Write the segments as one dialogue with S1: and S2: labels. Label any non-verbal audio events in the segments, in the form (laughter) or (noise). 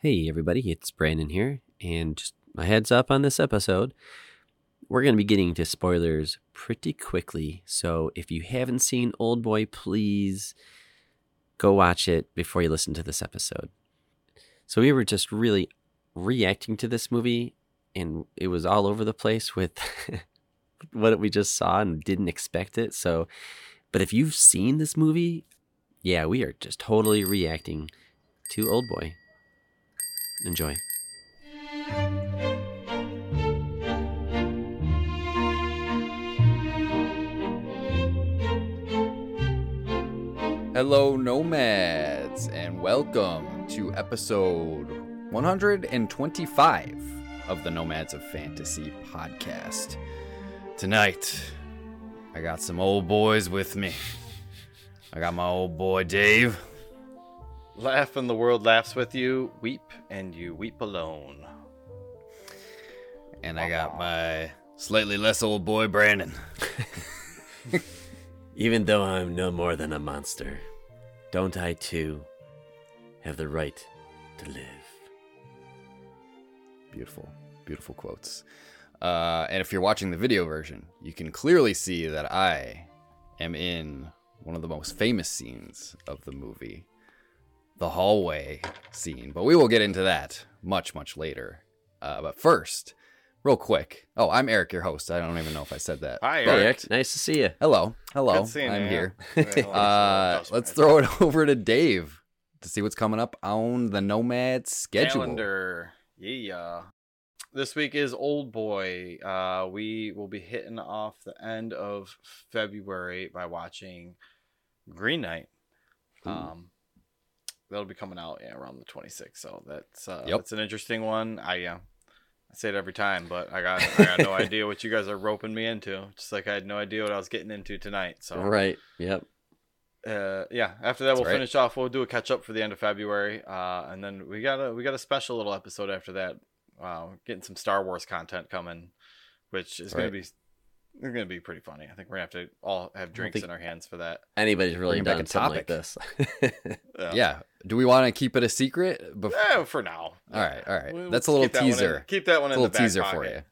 S1: Hey, everybody, it's Brandon here. And just a heads up on this episode, we're going to be getting to spoilers pretty quickly. So if you haven't seen Old Boy, please go watch it before you listen to this episode. So we were just really reacting to this movie, and it was all over the place with (laughs) what we just saw and didn't expect it. So, but if you've seen this movie, yeah, we are just totally reacting to Old Boy. Enjoy.
S2: Hello, nomads, and welcome to episode 125 of the Nomads of Fantasy podcast. Tonight, I got some old boys with me. I got my old boy Dave.
S3: Laugh and the world laughs with you. Weep and you weep alone.
S2: And I got my slightly less old boy Brandon. (laughs)
S1: Even though I'm no more than a monster, don't I too have the right to live?
S2: Beautiful, beautiful quotes. Uh, and if you're watching the video version, you can clearly see that I am in one of the most famous scenes of the movie, the hallway scene. But we will get into that much, much later. Uh, but first, real quick. Oh, I'm Eric, your host. I don't even know if I said that.
S3: Hi, Eric.
S1: Eric, nice to see you.
S2: Hello, hello.
S3: Good
S2: I'm (laughs)
S3: you,
S2: here. Uh, let's throw it (laughs) over to Dave to see what's coming up on the Nomad schedule.
S3: Calendar. Yeah. This week is Old Boy. Uh, we will be hitting off the end of February by watching Green Knight.
S1: Ooh.
S3: Um, that'll be coming out yeah, around the 26th. So that's uh,
S2: Yep.
S3: that's an interesting one. I uh, I say it every time, but I got I got no (laughs) idea what you guys are roping me into. Just like I had no idea what I was getting into tonight. So
S1: Right. Yep.
S3: uh yeah after that we'll
S2: right.
S3: finish off we'll do a catch up for the end of february uh and then we got a we got a special little episode after that uh getting some star wars content coming which is gonna be they're gonna be pretty funny i think we're gonna have to all have drinks in our hands for that
S1: Anybody's really done something like this. (laughs)
S2: Yeah. Do we want to keep it a secret? Bef-
S3: Eh, for now
S2: All right, all right.
S3: We'll-
S2: That's a little
S3: keep that in-
S2: teaser.
S3: keep that one
S2: It's
S3: in
S2: a
S3: the
S2: little
S3: back
S2: teaser for you.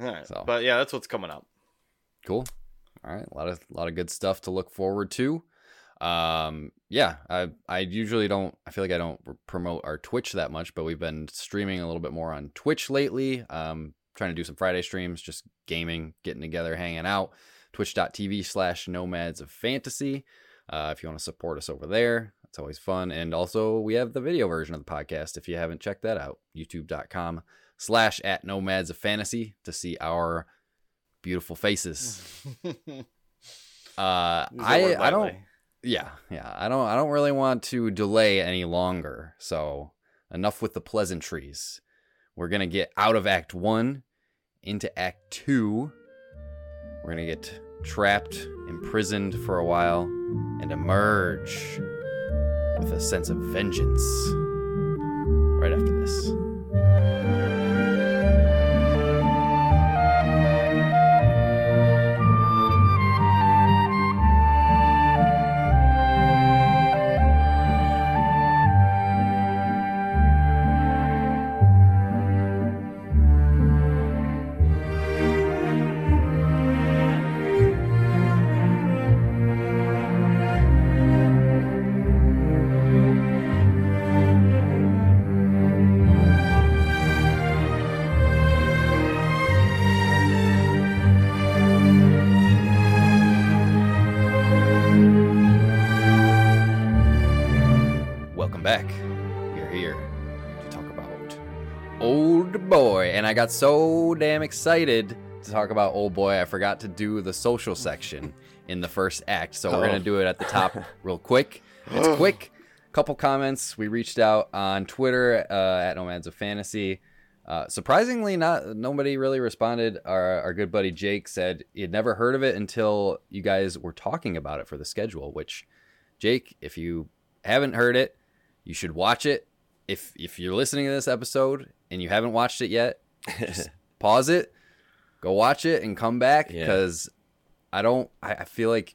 S3: all right
S2: So.
S3: but yeah that's what's coming up
S2: Cool. All right, a lot of a lot of good stuff to look forward to. Um, yeah, I I usually don't. I feel like I don't promote our Twitch that much, but we've been streaming a little bit more on Twitch lately. Um, trying to do some Friday streams, just gaming, getting together, hanging out. Twitch.tv slash Nomads of Fantasy. Uh, if you want to support us over there, it's always fun. And also, we have the video version of the podcast. If you haven't checked that out, YouTube.com slash at Nomads of Fantasy to see our beautiful faces. (laughs) Uh, I I don't yeah yeah I don't I don't really want to delay any longer. So enough with the pleasantries. We're gonna get out of Act One into Act Two. We're gonna get trapped, imprisoned for a while, and emerge with a sense of vengeance. Right after this. Got so damn excited to talk about Old Boy, I forgot to do the social section in the first act. So we're
S1: Oh.
S2: going to do it at the top (laughs) real quick. It's quick. Couple comments. We reached out on Twitter uh, at Nomads of Fantasy. Uh, surprisingly, not nobody really responded. Our, our good buddy Jake said he had never heard of it until you guys were talking about it for the schedule. Which, Jake, if you haven't heard it, you should watch it. If if you're listening to this episode and you haven't watched it yet, just pause it, go watch it, and come back
S1: Yeah.
S2: because I don't. I, I feel like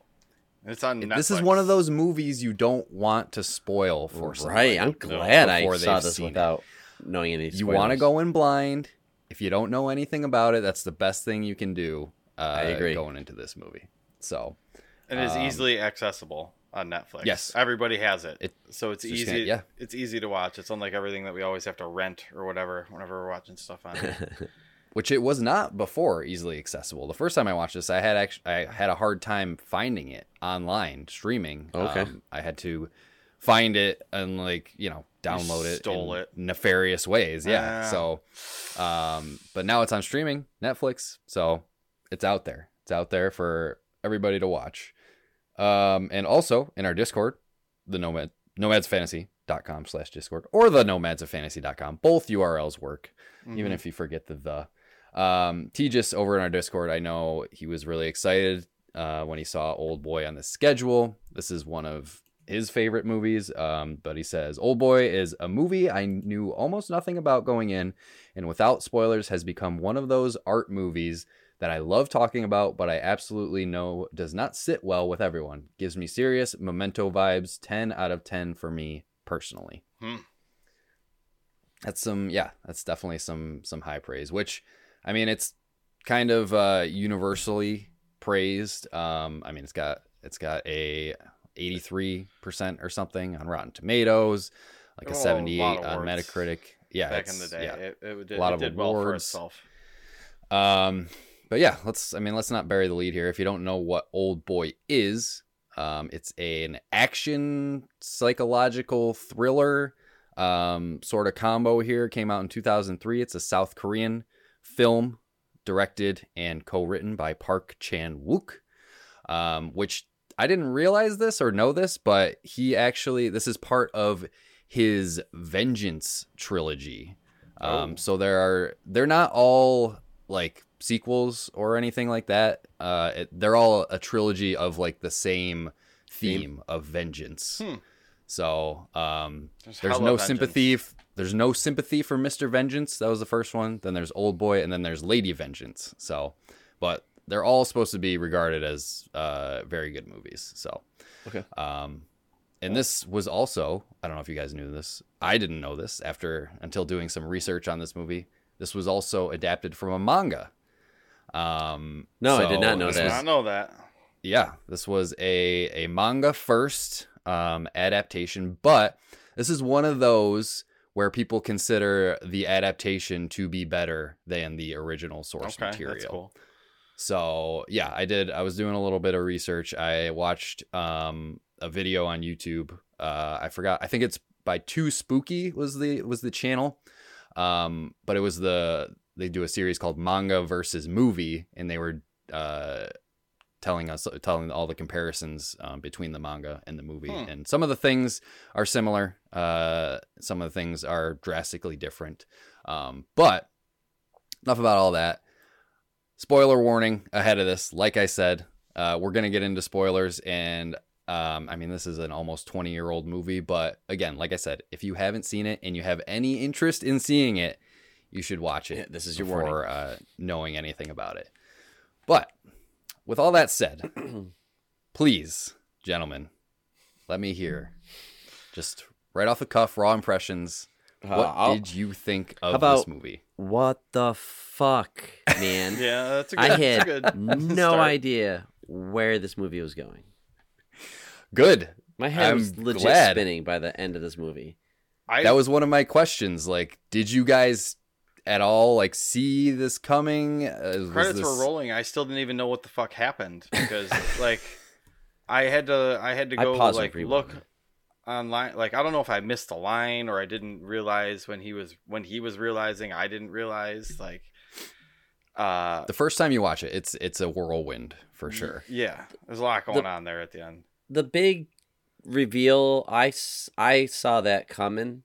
S3: It's on Netflix.
S2: This is one of those movies you don't want to spoil for somebody.
S1: right. I'm glad I saw this
S2: seen it.
S1: without knowing any.
S2: You want to go in blind. If you don't know anything about it, that's the best thing you can do. Uh,
S1: I agree.
S2: Going into this movie, so
S3: and it's
S2: um,
S3: easily accessible on Netflix.
S2: Yes.
S3: everybody has it.
S2: It-
S3: so it's easy.
S2: kinda- yeah.
S3: it's easy to watch. It's unlike everything that we always have to rent or whatever whenever we're watching stuff on. (laughs)
S2: which it was not before easily accessible. The first time I watched this, I had actually I had a hard time finding it online streaming.
S1: Okay.
S2: Um, I had to find it and like you know download it,
S3: stole
S2: in
S3: it.
S2: nefarious ways. Yeah.
S3: Ah.
S2: So, um, but now it's on streaming, Netflix. So it's out there. It's out there for everybody to watch. Um, and also in our Discord, the Nomad nomadsfantasy.com slash Discord or the nomadsofantasy.com. Both URLs work even
S3: Mhm.
S2: if you forget the the. Um, Tejas over in our Discord, I know he was really excited uh, when he saw Old Boy on the schedule. This is one of his favorite movies, um, but he says Old Boy is a movie I knew almost nothing about going in, and without spoilers, has become one of those art movies that I love talking about, but I absolutely know does not sit well with everyone. Gives me serious memento vibes. Ten out of ten for me personally
S3: Hmm.
S2: that's some yeah that's definitely some some high praise which i mean it's kind of uh universally praised um i mean it's got it's got a 83% or something on rotten tomatoes like a
S3: Oh,
S2: 78
S3: lot of
S2: on
S3: awards
S2: metacritic yeah
S3: back in the day,
S2: yeah.
S3: it, it did,
S2: lot
S3: it
S2: of
S3: did well for
S2: awards.
S3: itself.
S2: Um, but yeah, let's. I mean, let's not bury the lead here. If you don't know what Old Boy is, um, it's an action psychological thriller um, sort of combo. Here came out in 2003. It's a South Korean film, directed and co-written by Park Chan Wook, um, which I didn't realize this or know this, but he actually this is part of his Vengeance trilogy. Um,
S3: Oh.
S2: so there are they're not all like sequels or anything like that. Uh, it, they're all a trilogy of like the same theme of vengeance.
S3: Hmm.
S2: So um,
S3: There's
S2: there's no
S3: vengeance.
S2: sympathy. f- There's no sympathy for Mister Vengeance. That was the first one. Then there's Old Boy, and then there's Lady Vengeance. So, but they're all supposed to be regarded as uh, very good movies. So,
S1: Okay.
S2: Um, and this was also I don't know if you guys knew this. I didn't know this after until doing some research on this movie. This was also adapted from a manga. Um,
S1: No, I did not know
S2: this
S3: I
S1: that.
S3: did not know that.
S2: yeah, this was a a manga first um, adaptation, but this is one of those where people consider the adaptation to be better than the original source
S3: Okay,
S2: material.
S3: that's cool.
S2: So yeah, I did. I was doing a little bit of research. I watched um, a video on YouTube. Uh, I forgot. I think it's by Too Spooky was the was the channel. Um, but it was the they do a series called Manga versus Movie, and they were uh, telling us telling all the comparisons um, between the manga and the movie,
S3: Hmm.
S2: and some of the things are similar. Uh, some of the things are drastically different. Um, but enough about all that spoiler warning ahead of this. Like I said, uh, we're gonna get into spoilers, and um, I mean this is an almost twenty year old movie, but again, like I said, if you haven't seen it and you have any interest in seeing it, you should watch it.
S1: Yeah, this is your
S2: before
S1: warning.
S2: uh, knowing anything about it. But with all that said, (clears throat) please, gentlemen, let me hear just right off the cuff, raw impressions.
S1: Uh,
S2: what
S1: I'll-
S2: did you think of
S1: about-
S2: this movie?
S1: What the fuck, man? (laughs)
S3: Yeah, that's a good.
S1: I
S3: that's
S1: had
S3: good (laughs)
S1: no
S3: start.
S1: idea where this movie was going.
S2: Good.
S1: My head
S2: I'm
S1: was legit
S2: glad.
S1: spinning by the end of this movie.
S3: I,
S2: that was one of my questions. Like, did you guys at all like see this coming? Uh, was
S3: credits
S2: this-
S3: were rolling. I still didn't even know what the fuck happened (laughs) because like I had to I had to go like look online. Like I don't know if I missed a line or I didn't realize when he was when he was realizing I didn't realize like uh
S2: The first time you watch it, it's it's a whirlwind for sure.
S3: yeah there's a lot going on there at the end.
S1: The big reveal, i i saw that coming.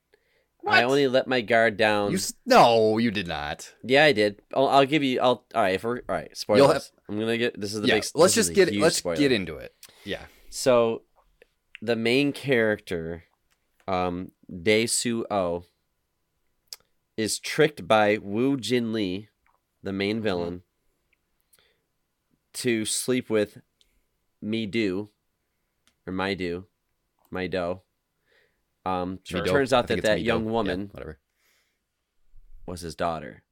S1: I only let my guard down.
S2: You s- no, you did not.
S1: yeah, I did. I'll, I'll give you. I'll. All right. If we're all right. Spoilers.
S2: You'll have-
S1: I'm gonna get. This is the
S2: yeah,
S1: big.
S2: let's just get let's
S1: spoiler.
S2: get into it. Yeah,
S1: So, the main character, um, Dae Soo Oh, is tricked by Wu Jin Lee, the main villain, to sleep with Mi Do, or Maidu, Maido. Um,
S2: Mido.
S1: it turns out that that
S2: Mido.
S1: young
S2: Yeah,
S1: woman
S2: whatever.
S1: was his daughter.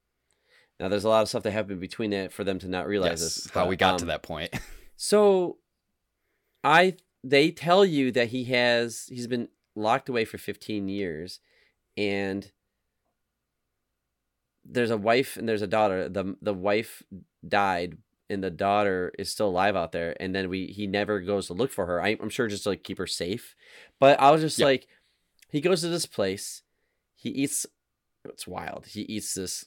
S1: Now, there's a lot of stuff that happened between that for them to not realize
S2: Yes,
S1: this.
S2: how
S1: but,
S2: we got to
S1: um,
S2: that point. (laughs)
S1: So, I they tell you that he has he's been locked away for 15 years, and there's a wife and there's a daughter. the The wife died, and the daughter is still alive out there. And then we he never goes to look for her. I, I'm sure just to like keep her safe. But I was just
S2: Yeah.
S1: like, he goes to this place, he eats. It's wild. He eats this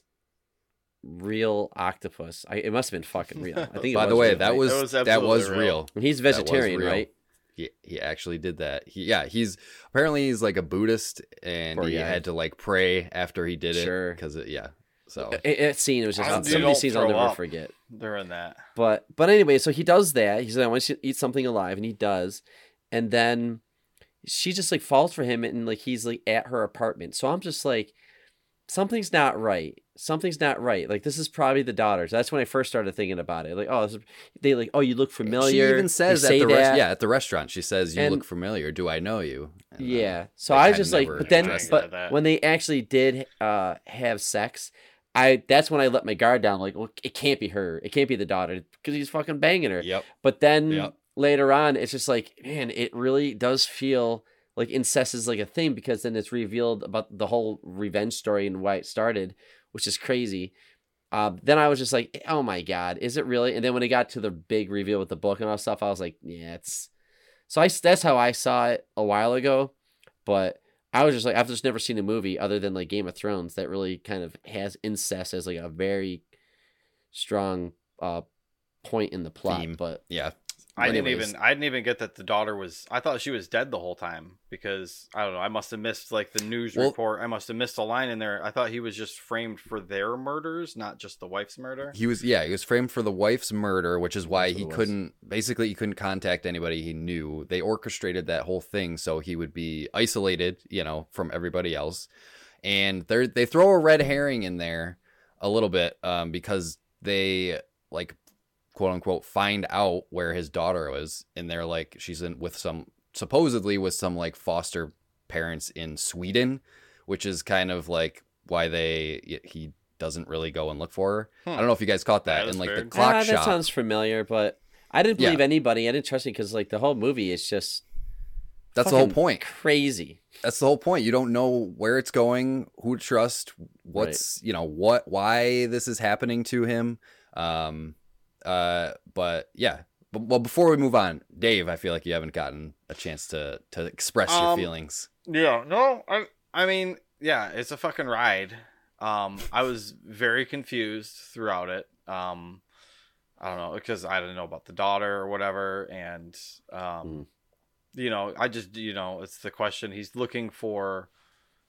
S1: real octopus. I, it must have been fucking real. I think. (laughs)
S2: By the way,
S1: real,
S2: that was
S3: It was
S2: that was
S3: real.
S2: real.
S1: And he's
S2: That
S1: vegetarian,
S2: real.
S1: right?
S2: He he actually did that. He yeah, he's apparently he's like a Buddhist and
S1: Poor
S2: he
S1: guy.
S2: had to like pray after he did it
S1: Sure.
S2: because yeah. So
S1: It, it scene was just
S3: I
S1: some
S3: hope
S1: of
S3: you
S1: these
S3: don't
S1: scenes I'll never
S3: up.
S1: forget.
S3: During that.
S1: But but anyway, so he does that. He like, I want you to eat something alive, and he does. And then she just like falls for him, and like he's like at her apartment. So I'm just like, something's not right. Something's not right. Like this is probably the daughters. That's when I first started thinking about it. Like oh, this is, they like oh you look familiar.
S2: She even says at the rest, yeah at the restaurant. She says, "You
S1: And-
S2: look familiar. Do I know you?" And,
S1: Yeah. So I was just like, but then, but
S3: that.
S1: when they actually did uh have sex, I that's when I let my guard down. Like, well, it can't be her. It can't be the daughter because he's fucking banging her.
S2: Yep.
S1: But then
S2: Yep.
S1: Later on, it's just like, man, it really does feel like incest is like a thing because then it's revealed about the whole revenge story and why it started, which is crazy. Uh, then I was just like, oh my god, is it really? And then when it got to the big reveal with the book and all that stuff, I was like, yeah, it's. So I that's how I saw it a while ago, but I was just like, I've just never seen a movie other than like Game of Thrones that really kind of has incest as like a very strong uh point in the plot.
S2: Theme.
S1: But
S2: Yeah.
S3: I didn't
S1: Anyways.
S3: even I didn't even get that the daughter was I thought she was dead the whole time because I don't know I must have missed like the news
S2: Well-
S3: report I must have missed a line in there I thought he was just framed for their murders not just the wife's murder
S2: He was yeah, he was framed for the wife's murder, which is why he couldn't basically he couldn't contact anybody he knew. They orchestrated that whole thing so he would be isolated, you know, from everybody else. And they they throw a red herring in there a little bit um, because they like quote unquote find out where his daughter was and they're like she's in with some supposedly with some like foster parents in Sweden, which is kind of like why they he doesn't really go and look for her. I don't know if you guys caught that
S3: That
S2: in
S3: is
S2: like the clock
S1: Ah,
S2: shop.
S1: that sounds familiar, but I didn't
S2: Yeah.
S1: believe anybody. I didn't trust it because like the whole movie is just
S2: That's the whole point.
S1: Crazy.
S2: That's the whole point. You don't know where it's going, who to trust, what's you know what, why this is happening to him. Um, uh, but yeah. But, well, before we move on, Dave, I feel like you haven't gotten a chance to to express your
S3: Um,
S2: feelings.
S3: yeah no I I mean yeah it's a fucking ride um I was very confused throughout it um I don't know because I didn't know about the daughter or whatever and um
S1: Mm.
S3: you know I just you know it's the question he's looking for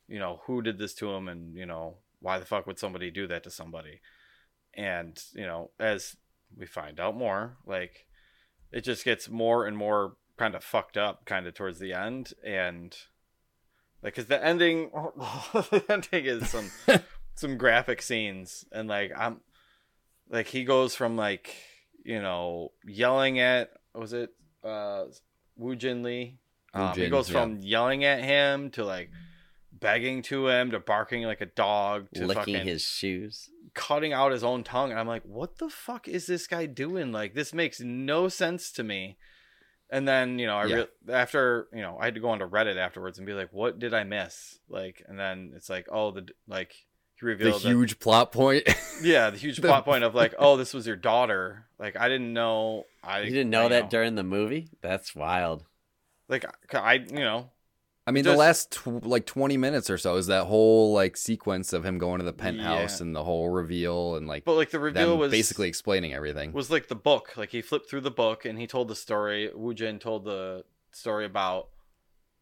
S3: you know who did this to him and you know why the fuck would somebody do that to somebody and you know as we find out more. Like it just gets more and more kind of fucked up kind of towards the end. And like because the ending (laughs) the ending is some (laughs) some graphic scenes. And like i'm like he goes from like you know yelling at was it uh Woo Jin Lee? Um, he goes
S2: yeah.
S3: from yelling at him to like begging to him to barking like a dog to
S1: Licking his shoes.
S3: cutting out his own tongue and i'm like what the fuck is this guy doing like this makes no sense to me and then you know i
S2: Yeah.
S3: re- after you know i had to go onto reddit afterwards and be like what did i miss like and then it's like oh the like he
S2: The
S3: revealed that-
S2: huge plot point. (laughs)
S3: yeah the huge
S2: the-
S3: plot point of like oh this was your daughter like i didn't know i
S1: You didn't know
S3: I
S1: that during the movie? That's wild.
S3: like i you know
S2: I mean, the last tw- like twenty minutes or so is that whole like sequence of him going to the penthouse
S3: Yeah.
S2: and the whole reveal and like
S3: but like the reveal was
S2: basically explaining everything.
S3: was like the book. Like he flipped through the book and he told the story. Wu Jin told the story about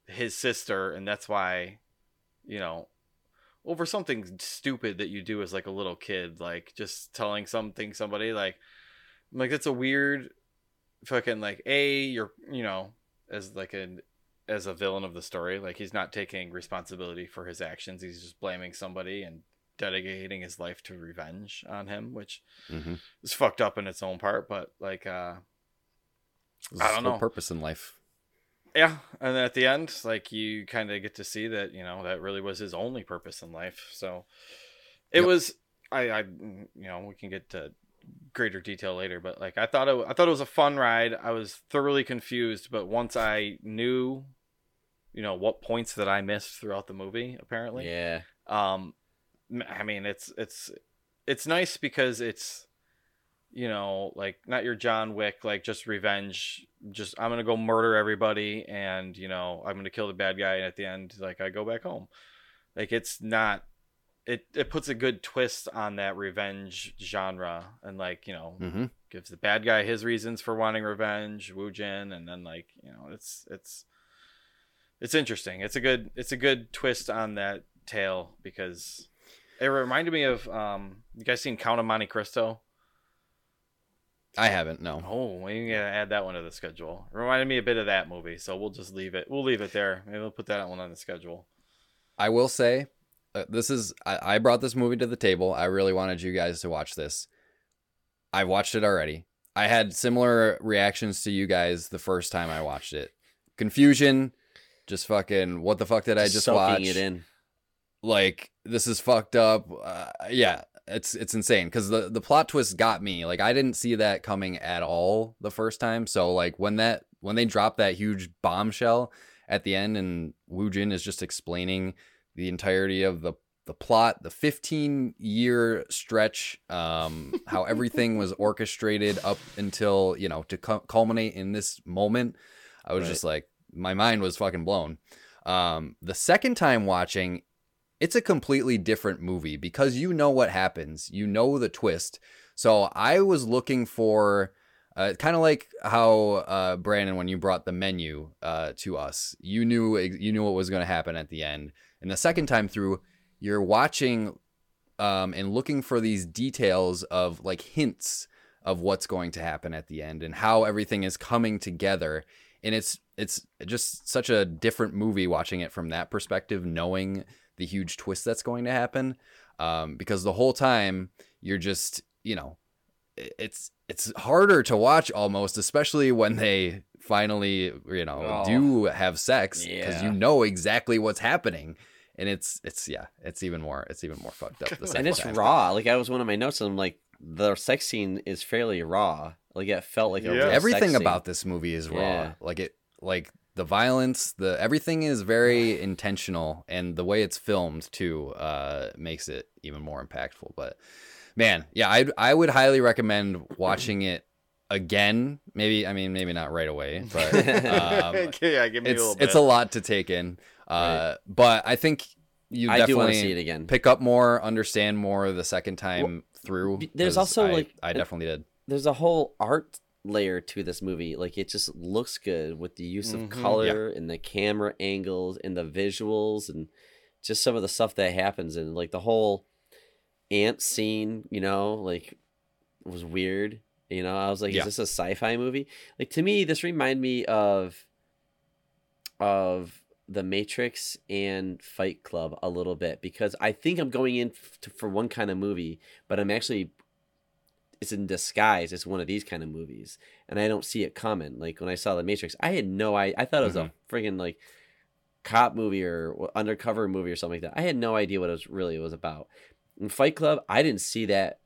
S3: his sister, and that's why, you know, over something stupid that you do as like a little kid, like just telling something somebody like, I'm like that's a weird, fucking like a you're you know as like an as a villain of the story like he's not taking responsibility for his actions he's just blaming somebody and dedicating his life to revenge on him which
S2: hmm
S3: is fucked up in its own part, but like uh I don't know.
S2: purpose in life.
S3: yeah, and then at the end, like you kind of get to see that you know that really was his only purpose in life. So it
S2: Yep.
S3: was. I, I, you know, we can get to greater detail later, but like I thought, it, I thought it was a fun ride. I was thoroughly confused, but once I knew, you know, what points that I missed throughout the movie, apparently,
S1: Yeah.
S3: um I mean it's it's it's nice because it's you know like not your john wick like just revenge just i'm gonna go murder everybody and you know i'm gonna kill the bad guy and at the end like i go back home like it's not it it puts a good twist on that revenge genre and like you know
S2: Mm-hmm.
S3: gives the bad guy his reasons for wanting revenge Wu Jin and then like you know it's it's it's interesting it's a good it's a good twist on that tale because it reminded me of um you guys seen Count of Monte Cristo
S2: I haven't. No.
S3: oh we gotta add that one to the schedule it reminded me a bit of that movie so we'll just leave it we'll leave it there maybe we'll put that one on the schedule
S2: I will say, uh, this is I, I brought this movie to the table. I really wanted you guys to watch this. I've watched it already. I had similar reactions to you guys the first time I watched it. Confusion, just fucking what the fuck did I just
S1: soaking
S2: watch?
S1: it in.
S2: Like this is fucked up. Uh, yeah, it's it's insane because the the plot twist got me. Like I didn't see that coming at all the first time. So like when that when they dropped that huge bombshell at the end and Wu Jin is just explaining the entirety of the the plot, the 15 year stretch, um, (laughs) how everything was orchestrated up until you know to cu- culminate in this moment. I was
S1: Right.
S2: just like, my mind was fucking blown. Um, the second time watching, it's a completely different movie because you know what happens, you know the twist. So I was looking for uh, kind of like how uh, Brandon, when you brought the menu uh, to us, you knew you knew what was going to happen at the end. And the second time through, you're watching um, and looking for these details of like hints of what's going to happen at the end and how everything is coming together. And it's it's just such a different movie watching it from that perspective, knowing the huge twist that's going to happen. Um, because the whole time you're just you know it's it's harder to watch almost, especially when they finally you know
S1: Oh.
S2: do have sex because
S1: Yeah.
S2: you know exactly what's happening, and it's it's yeah, it's even more it's even more fucked up. The (laughs)
S1: and it's
S2: time.
S1: raw. Like I was one of my notes, and I'm like, the sex scene is fairly raw. Like it felt like a
S3: Yeah.
S1: real sex
S2: Everything
S1: scene.
S2: about this movie is raw.
S1: Yeah.
S2: Like it like the violence, the everything is very intentional, and the way it's filmed too uh, makes it even more impactful. But man, yeah, I I would highly recommend watching it again. Maybe I mean maybe not right away, (laughs) but um, (laughs)
S3: yeah give me a
S2: it's
S3: little bit
S2: it's a lot to take in. Uh, But I think you
S1: I to see it again.
S2: pick up more, understand more the second time through.
S1: There's also,
S2: I-
S1: like,
S2: I definitely did.
S1: There's a whole art layer to this movie. Like it just looks good with the use of
S3: Mhm.
S1: color and the camera angles and the visuals and just some of the stuff that happens and like the whole ant scene. You know, like was weird. You know, I was like,
S2: Yeah.
S1: is this a sci-fi movie? Like to me, this reminded me of of the Matrix and Fight Club a little bit because I think I'm going in f- to, for one kind of movie, but I'm actually it's in disguise. It's one of these kind of movies, and I don't see it coming. Like when I saw the Matrix, I had no I I thought it was a friggin' like cop movie or undercover movie or something like that. I had no idea what it was really was about. In Fight Club, I didn't see that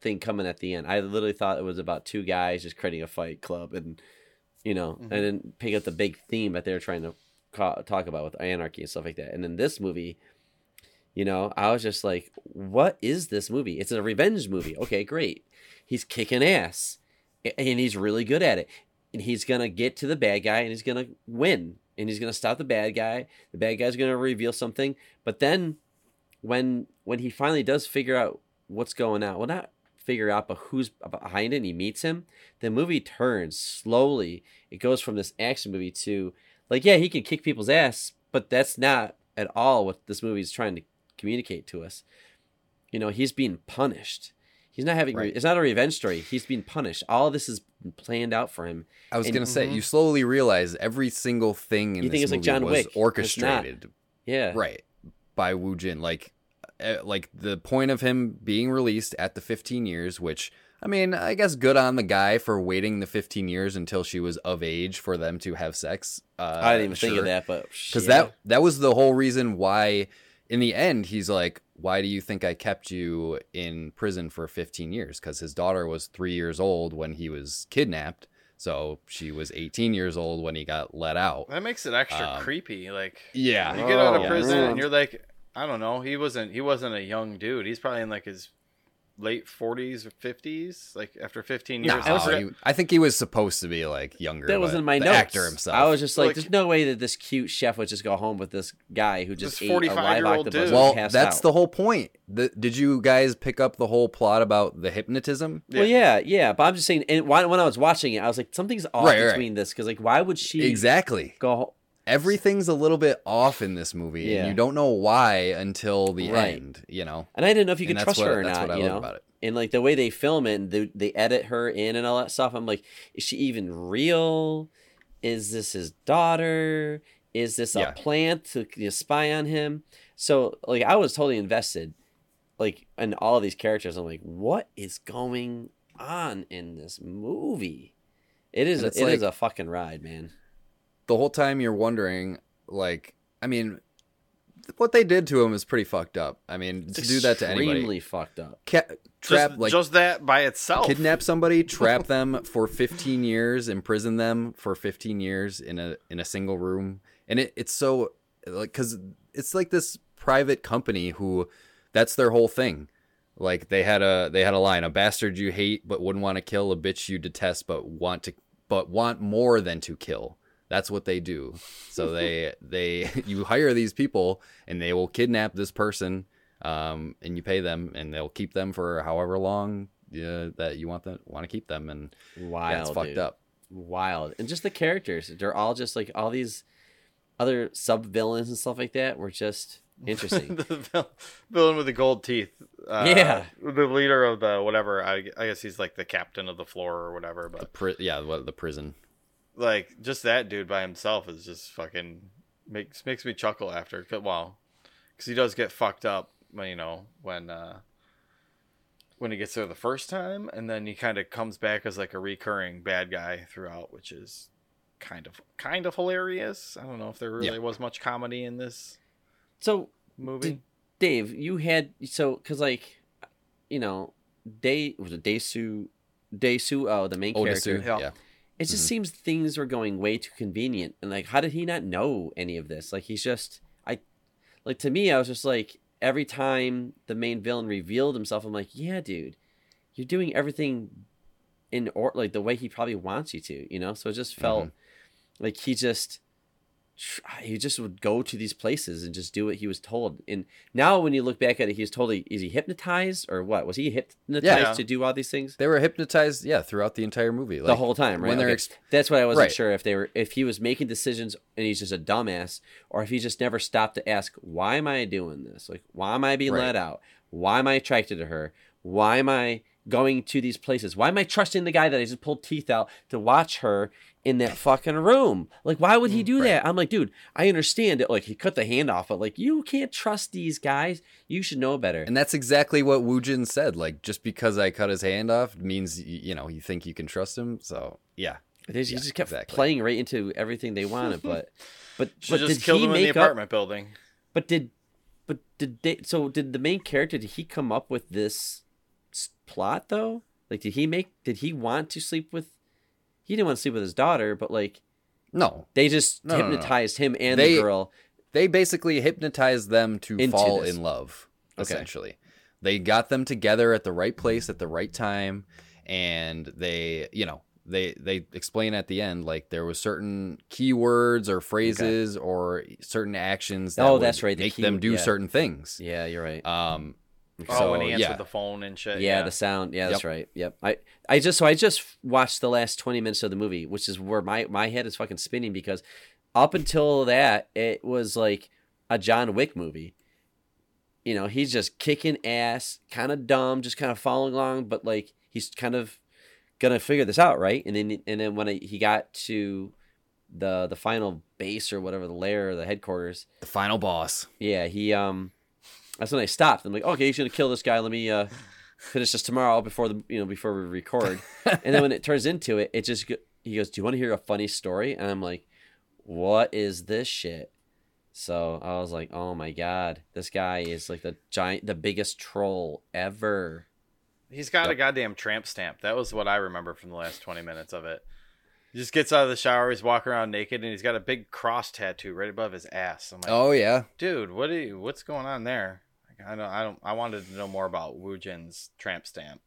S1: thing coming at the end. I literally thought it was about two guys just creating a fight club and you know,
S3: Mhm.
S1: and then pick up the big theme that they're trying to ca- talk about with anarchy and stuff like that. And then this movie, you know, I was just like, what is this movie? It's a revenge movie. Okay, great. He's kicking ass and he's really good at it. And he's going to get to the bad guy and he's going to win and he's going to stop the bad guy. The bad guy's going to reveal something. But then when when he finally does figure out what's going on, well not figure out but who's behind it and he meets him, the movie turns slowly. It goes from this action movie to like yeah, he can kick people's ass, but that's not at all what this movie is trying to communicate to us. You know, he's being punished. He's not having.
S2: Right.
S1: It's not a revenge story. He's being punished. All this is planned out for him.
S2: I was
S1: And-
S2: gonna say
S3: Mhm.
S2: you slowly realize every single thing in
S1: You
S2: this
S1: think it's like John
S2: was
S1: Wick.
S2: Orchestrated,
S1: Yeah.
S2: right, by Wu Jin. Like, uh, like the point of him being released at the 15 years, which I mean, I guess good on the guy for waiting the 15 years until she was of age for them to have sex. Uh,
S1: I didn't even think of that, but
S2: because
S1: yeah.
S2: that that was the whole reason why in the end he's like why do you think i kept you in prison for 15 years because his daughter was three years old when he was kidnapped so she was 18 years old when he got let out
S3: That makes it extra
S2: Um,
S3: creepy. Like
S2: yeah
S3: you get out of
S1: Oh,
S3: prison
S1: yeah.
S3: and you're like, I don't know. He wasn't. He wasn't a young dude. He's probably in like his late 40s or 50s. Like after 15
S1: No,
S3: years.
S1: I was- oh,
S3: I,
S2: he- I think he was supposed to be like younger
S1: that wasn't my
S2: the
S1: notes.
S2: actor himself
S1: I was just like,
S3: Like-
S1: there's no way that this cute chef would just go home with this guy who just
S3: This
S1: ate a live
S3: 45-year-old
S1: octopus.
S3: dude.
S2: well that's
S1: out.
S2: the whole point the, did you guys pick up the whole plot about the hypnotism
S1: Well, yeah, yeah, but I'm just saying. And when I was watching it, I was like, something's off
S2: Right, right.
S1: between this because, like, why would she
S2: exactly
S1: go? ho-
S2: everything's a little bit off in this movie
S1: Yeah.
S2: and you don't know why until the
S1: Right.
S2: end you know
S1: And I didn't know if you could trust
S2: what-
S1: her or
S2: that's
S1: not.
S2: what I
S1: you
S2: love
S1: know,
S2: about it.
S1: and like the way they film it, and they, they edit her in and all that stuff. I'm like, is she even real? Is this his daughter? Is this a
S2: Yeah.
S1: plant to you know, spy on him? So like, I was totally invested, like in all of these characters. I'm like, what is going on in this movie? It is a, it is
S2: like-
S1: a fucking ride, man.
S2: The whole time you're wondering like i mean what they did to him is pretty fucked up. I mean to do that to anybody.
S1: Extremely fucked up.
S2: Ca- trap
S3: just,
S2: like
S3: just that by itself.
S2: kidnap somebody (laughs) trap them for 15 years imprison them for 15 years in a in a single room. And it, it's so like because it's like this private company who that's their whole thing. Like they had a they had a line a bastard you hate but wouldn't want to kill a bitch you detest but want to but want more than to kill that's what they do so they (laughs) they (laughs) you hire these people and they will kidnap this person um, and you pay them and they'll keep them for however long that you want them want to keep them and
S1: Wild,
S2: yeah, fucked up
S1: wild and just the characters they're all just like all these other sub villains and stuff like that were just (laughs) interesting
S3: the villain with the gold teeth. Uh,
S1: Yeah.
S3: the leader of the whatever. I, I guess he's like the captain of the floor or whatever.
S2: the
S3: But
S2: pri- yeah what the prison
S3: like, just that dude by himself is just fucking makes makes me chuckle after. 'cause- Well, because he does get fucked up. when, You know when uh when he gets there the first time, and then he kind of comes back as like a recurring bad guy throughout, which is kind of kind of hilarious. I don't know if there really
S2: Yeah.
S3: was much comedy in this
S1: so
S3: movie.
S1: Did- dave you had so because like you know day was it Daesu Daesu oh the main character
S2: Onisu,
S3: Yeah.
S2: yeah
S1: it just
S2: Mhm.
S1: seems things were going way too convenient and like how did he not know any of this? Like he's just i like to me i was just like every time the main villain revealed himself i'm like yeah dude you're doing everything in or like the way he probably wants you to you know? So it just felt like he just he just would go to these places and just do what he was told and now when you look back at it he's totally is he hypnotized or what was he hypnotized
S3: Yeah.
S1: to do all these things
S2: they were hypnotized yeah throughout the entire movie
S1: the whole time, right?
S2: when they're
S1: Okay.
S2: ex-
S1: That's what I wasn't
S2: Right.
S1: sure if they were if he was making decisions and he's just a dumbass, or if he just never stopped to ask, "Why am I doing this? Like, why am I being
S2: Right.
S1: let out? Why am I attracted to her? Why am I going to these places? Why am I trusting the guy that I just pulled teeth out to watch her in that fucking room? Like, why would he mm, do
S2: Right.
S1: that? I'm like, dude, I understand it. Like, he cut the hand off, but like, you can't trust these guys. You should know better.
S2: and that's exactly what Wu Jin said like just because i cut his hand off means you know you think you can trust him so yeah
S1: They he
S2: Yeah,
S1: just kept
S2: exactly.
S1: playing right into everything they wanted, but (laughs) but but
S3: just
S1: did
S3: killed
S1: he
S3: him in the
S1: make up?
S3: apartment building.
S1: But did but did they so did the main character did he come up with this plot though? Like did he make did he want to sleep with he didn't want to sleep with his daughter, but like
S2: no
S1: they just
S2: No, no, no.
S1: hypnotized him and
S2: They-
S1: the girl.
S2: they basically hypnotized them to fall
S1: this.
S2: in love
S1: Okay.
S2: essentially they got them together at the right place at the right time and they you know they they explain at the end like there was certain keywords or phrases or certain actions that
S1: Oh, that's right, the
S2: make
S1: key-
S2: them do
S1: yeah.
S2: certain things
S1: Yeah, you're right.
S2: um
S3: Oh,
S2: so
S3: when he answered
S2: yeah
S3: the phone and shit.
S1: yeah,
S3: Yeah,
S1: the sound. Yeah, that's
S2: Yep.
S1: right. Yep. I I just so I just watched the last 20 minutes of the movie, which is where my my head is fucking spinning because up until that it was like a John Wick movie. You know, he's just kicking ass, kind of dumb, just kind of following along, but like he's kind of gonna figure this out, right? And then and then when I, he got to the the final base or whatever the lair or the headquarters,
S2: the final boss
S1: yeah, he um that's when I stopped. I'm like, okay, he's gonna kill this guy. Let me uh finish this tomorrow before the you know before we record. and then when it turns into it, it just he goes, "Do you want to hear a funny story?" And I'm like, "What is this shit?" So I was like, "Oh my god, this guy is like the giant, the biggest troll ever."
S3: He's got a goddamn tramp stamp. That was what I remember from the last 20 minutes of it. He just gets out of the shower, he's walking around naked, and he's got a big cross tattoo right above his ass. I'm like,
S2: Oh yeah.
S3: dude, what are you, what's going on there? Like, I don't, I don't, I wanted to know more about Wu Jin's tramp stamp.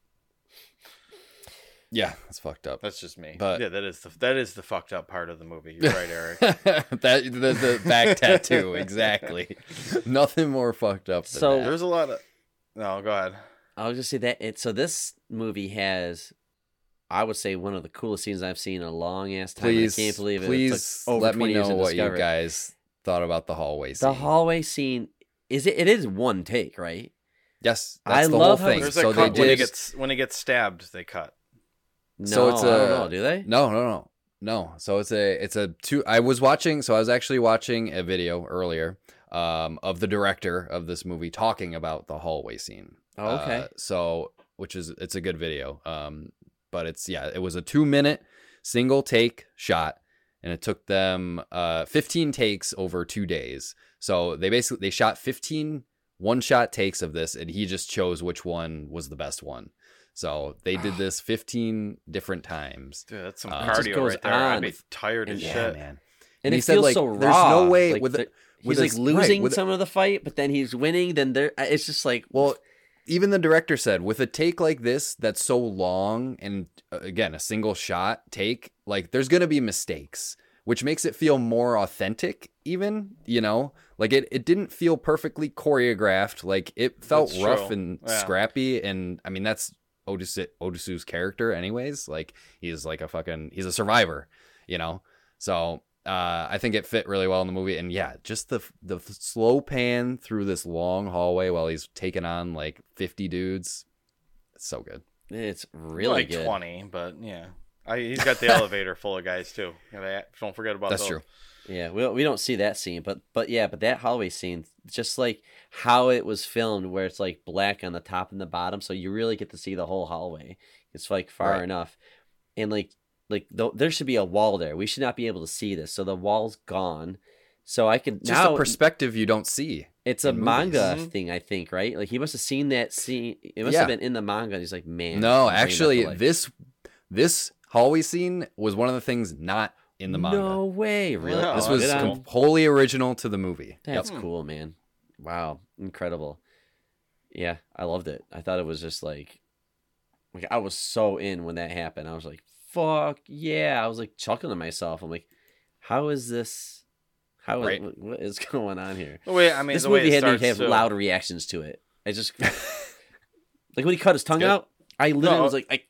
S2: Yeah, that's fucked up.
S3: That's just me.
S2: But-
S3: yeah, that is the that is the fucked up part of the movie. You're right, Eric. (laughs)
S2: that the, the back tattoo (laughs) exactly. Nothing more fucked up than
S1: So-
S2: that.
S3: There's a lot of. No, go ahead.
S1: I was just say that it. So this movie has, I would say, one of the coolest scenes I've seen in a long ass time.
S2: Please,
S1: I can't believe it.
S2: please
S1: it took over
S2: let
S1: 20
S2: me
S1: years
S2: know
S1: to
S2: what you
S1: discover it.
S2: guys thought about the hallway scene.
S1: The hallway scene is it? It is one take, right?
S2: Yes,
S1: I
S2: the
S1: love
S2: whole
S1: how
S2: thing.
S3: There's
S2: so
S3: a
S2: they
S3: cut when he gets when he gets stabbed. They cut.
S1: No,
S2: So it's
S1: I don't know. Do they?
S2: No, no, no, no. So it's a it's a two. I was watching. So I was actually watching a video earlier um, of the director of this movie talking about the hallway scene.
S1: Oh, okay.
S2: Uh, so which is it's a good video. Um, but it's yeah, it was a two minute single take shot, and it took them uh 15 takes over two days. So they basically they shot 15 one shot takes of this, and he just chose which one was the best one. So they did (sighs) this 15 different times.
S3: Dude, that's some
S2: Uh, it
S3: cardio right there. I'd be tired as
S1: And-
S3: shit.
S2: Man.
S1: and
S2: he
S1: it
S2: said,
S1: feels
S2: like,
S1: so raw.
S2: there's no way
S1: like,
S2: with
S1: the-
S2: the- with
S1: he's
S2: his-
S1: like
S2: right,
S1: losing
S2: with the-
S1: some of the fight, but then he's winning. Then there, uh, it's just like
S2: Well, even the director said with a take like this that's so long and uh, again a single shot take, like there's gonna be mistakes, which makes it feel more authentic. Even you know, like it it didn't feel perfectly choreographed. Like it felt
S3: That's
S2: rough
S3: true.
S2: and
S3: Yeah.
S2: scrappy, and I mean that's Otis Otis's character, anyways. Like he's like a fucking he's a survivor, you know. So uh, I think it fit really well in the movie, and yeah, just the the slow pan through this long hallway while he's taking on like fifty dudes. It's so good.
S1: it's really
S3: like
S1: good.
S3: 20, but yeah. I, he's got the (laughs) elevator full of guys too. You don't forget about
S2: That's
S3: those.
S2: true.
S1: Yeah, we we don't see that scene, but but yeah, but that hallway scene, just like how it was filmed, where it's like black on the top and the bottom, so you really get to see the whole hallway. It's like far
S2: Right.
S1: enough, and like like th- there should be a wall there. We should not be able to see this, so the wall's gone. So I can
S2: Just
S1: now
S2: a perspective you don't see.
S1: it's a
S2: in movies.
S1: manga
S3: Mhm.
S1: thing, I think, right? Like he must have seen that scene. It must
S2: Yeah.
S1: have been in the manga. And he's like, man.
S2: no,
S1: I'm bringing that to
S2: actually, this this hallway scene was one of the things not in the manga.
S1: No way, really.
S3: No,
S2: this was
S3: cool.
S2: wholly original to the movie.
S1: That's
S3: Yep.
S1: cool, man. Wow, incredible. Yeah, I loved it. I thought it was just like, like I was so in when that happened. I was like, "Fuck yeah!" I was like chuckling to myself. I'm like, "How is this? How is
S2: Right.
S1: what- what is (laughs) going on here?"
S3: The way I mean,
S1: this
S3: the way
S1: movie
S3: it
S1: had
S3: starts
S1: to have
S3: too.
S1: loud reactions to it. I just (laughs) like when he cut his tongue out. I literally
S3: No.
S1: was like, I,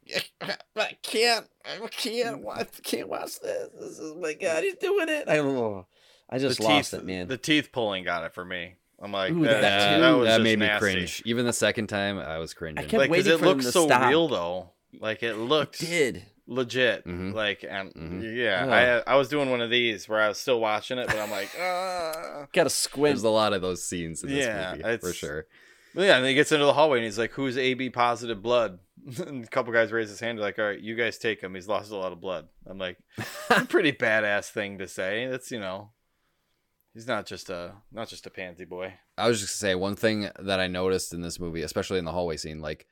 S1: I can't, I can't mm. watch, can't watch this. This is my god, he's doing it. I don't know. I
S3: The
S1: just lost
S3: teeth,
S1: it, man.
S3: The teeth pulling got it for me. I'm like,
S1: Ooh,
S3: that,
S1: that
S3: that.
S2: That,
S3: was
S2: that
S3: just
S2: made me
S3: nasty.
S2: cringe. Even the second time, I was cringing.
S1: I kept
S3: Like, 'cause
S1: waiting
S3: it
S1: for them
S3: looked
S1: to
S3: so
S1: stop.
S3: real though. Like it looked
S1: did.
S3: Legit.
S2: Mhm.
S3: Like and
S2: Mhm.
S3: yeah, I I was doing one of these where I was still watching it, but I'm like, (laughs) ah.
S1: Got to squint.
S2: There's a lot of those scenes in this
S3: Yeah,
S2: movie for sure.
S3: Well, yeah, and then he gets into the hallway and he's like, "Who's AB positive blood?" (laughs) and a couple guys raise his hand, like, "All right, you guys take him. He's lost a lot of blood." I'm like, (laughs) a pretty badass thing to say." That's you know, he's not just a not just a pansy boy.
S2: I was just gonna say one thing that I noticed in this movie, especially in the hallway scene, like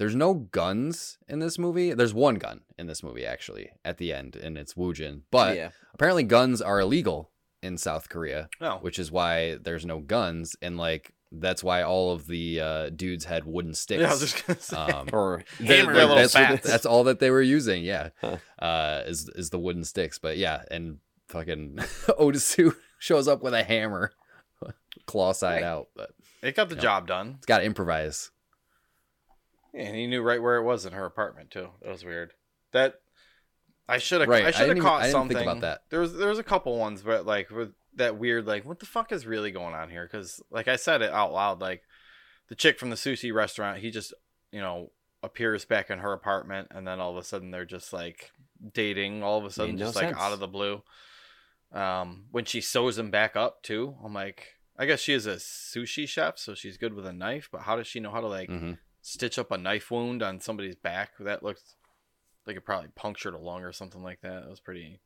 S2: there's no guns in this movie. There's one gun in this movie actually at the end, and it's Woojin. But
S1: yeah.
S2: apparently guns are illegal in South Korea,
S3: No,
S2: which is why there's no guns, and like that's why all of the uh, dudes had wooden sticks.
S3: yeah, I was just gonna say.
S2: um, (laughs)
S1: Or
S2: They-
S3: Hammer
S2: they- that's, what- that's all that they were using. Yeah,
S1: Huh.
S2: uh, is is the wooden sticks. But yeah, and fucking (laughs) Otisu shows up with a hammer, (laughs) claw side
S3: Right.
S2: out. But
S3: it got the
S2: Yeah.
S3: job done,
S2: it's got to improvise.
S3: And he knew right where it was in her apartment too. That was weird. That I should have.
S2: Right,
S3: I should have
S2: even-
S3: caught
S2: I didn't
S3: something
S2: think about that.
S3: There was there was a couple ones, but like with that weird, like what the fuck is really going on here? Because like I said it out loud, like the chick from the sushi restaurant, he just you know appears back in her apartment, and then all of a sudden they're just like dating. All of a sudden,
S1: Made no
S3: just like
S1: sense.
S3: out of the blue. Um, when she sews him back up too, I'm like, I guess she is a sushi chef, so she's good with a knife. But how does she know how to like
S2: hmm
S3: stitch up a knife wound on somebody's back. That looked like it probably punctured a lung or something like that. It was pretty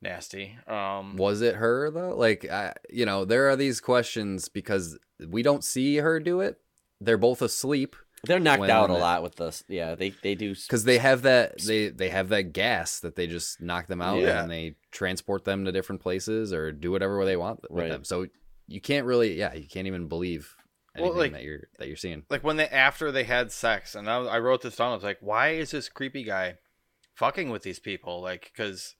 S3: nasty. Um,
S2: Was it her though? Like, I, you know, there are these questions because we don't see her do it. They're both asleep
S1: They're knocked out a
S2: it-
S1: lot with this. Yeah, they they do.
S2: because they have that they they have that gas that they just knock them out
S3: Yeah.
S2: and they transport them to different places or do whatever they want with
S1: Right.
S2: them. So you can't really, yeah, you can't even believe
S3: Well, like-
S2: that you're that you're seeing.
S3: like when they after they had sex, and I, I wrote this down. I was like, why is this creepy guy fucking with these people? Like, because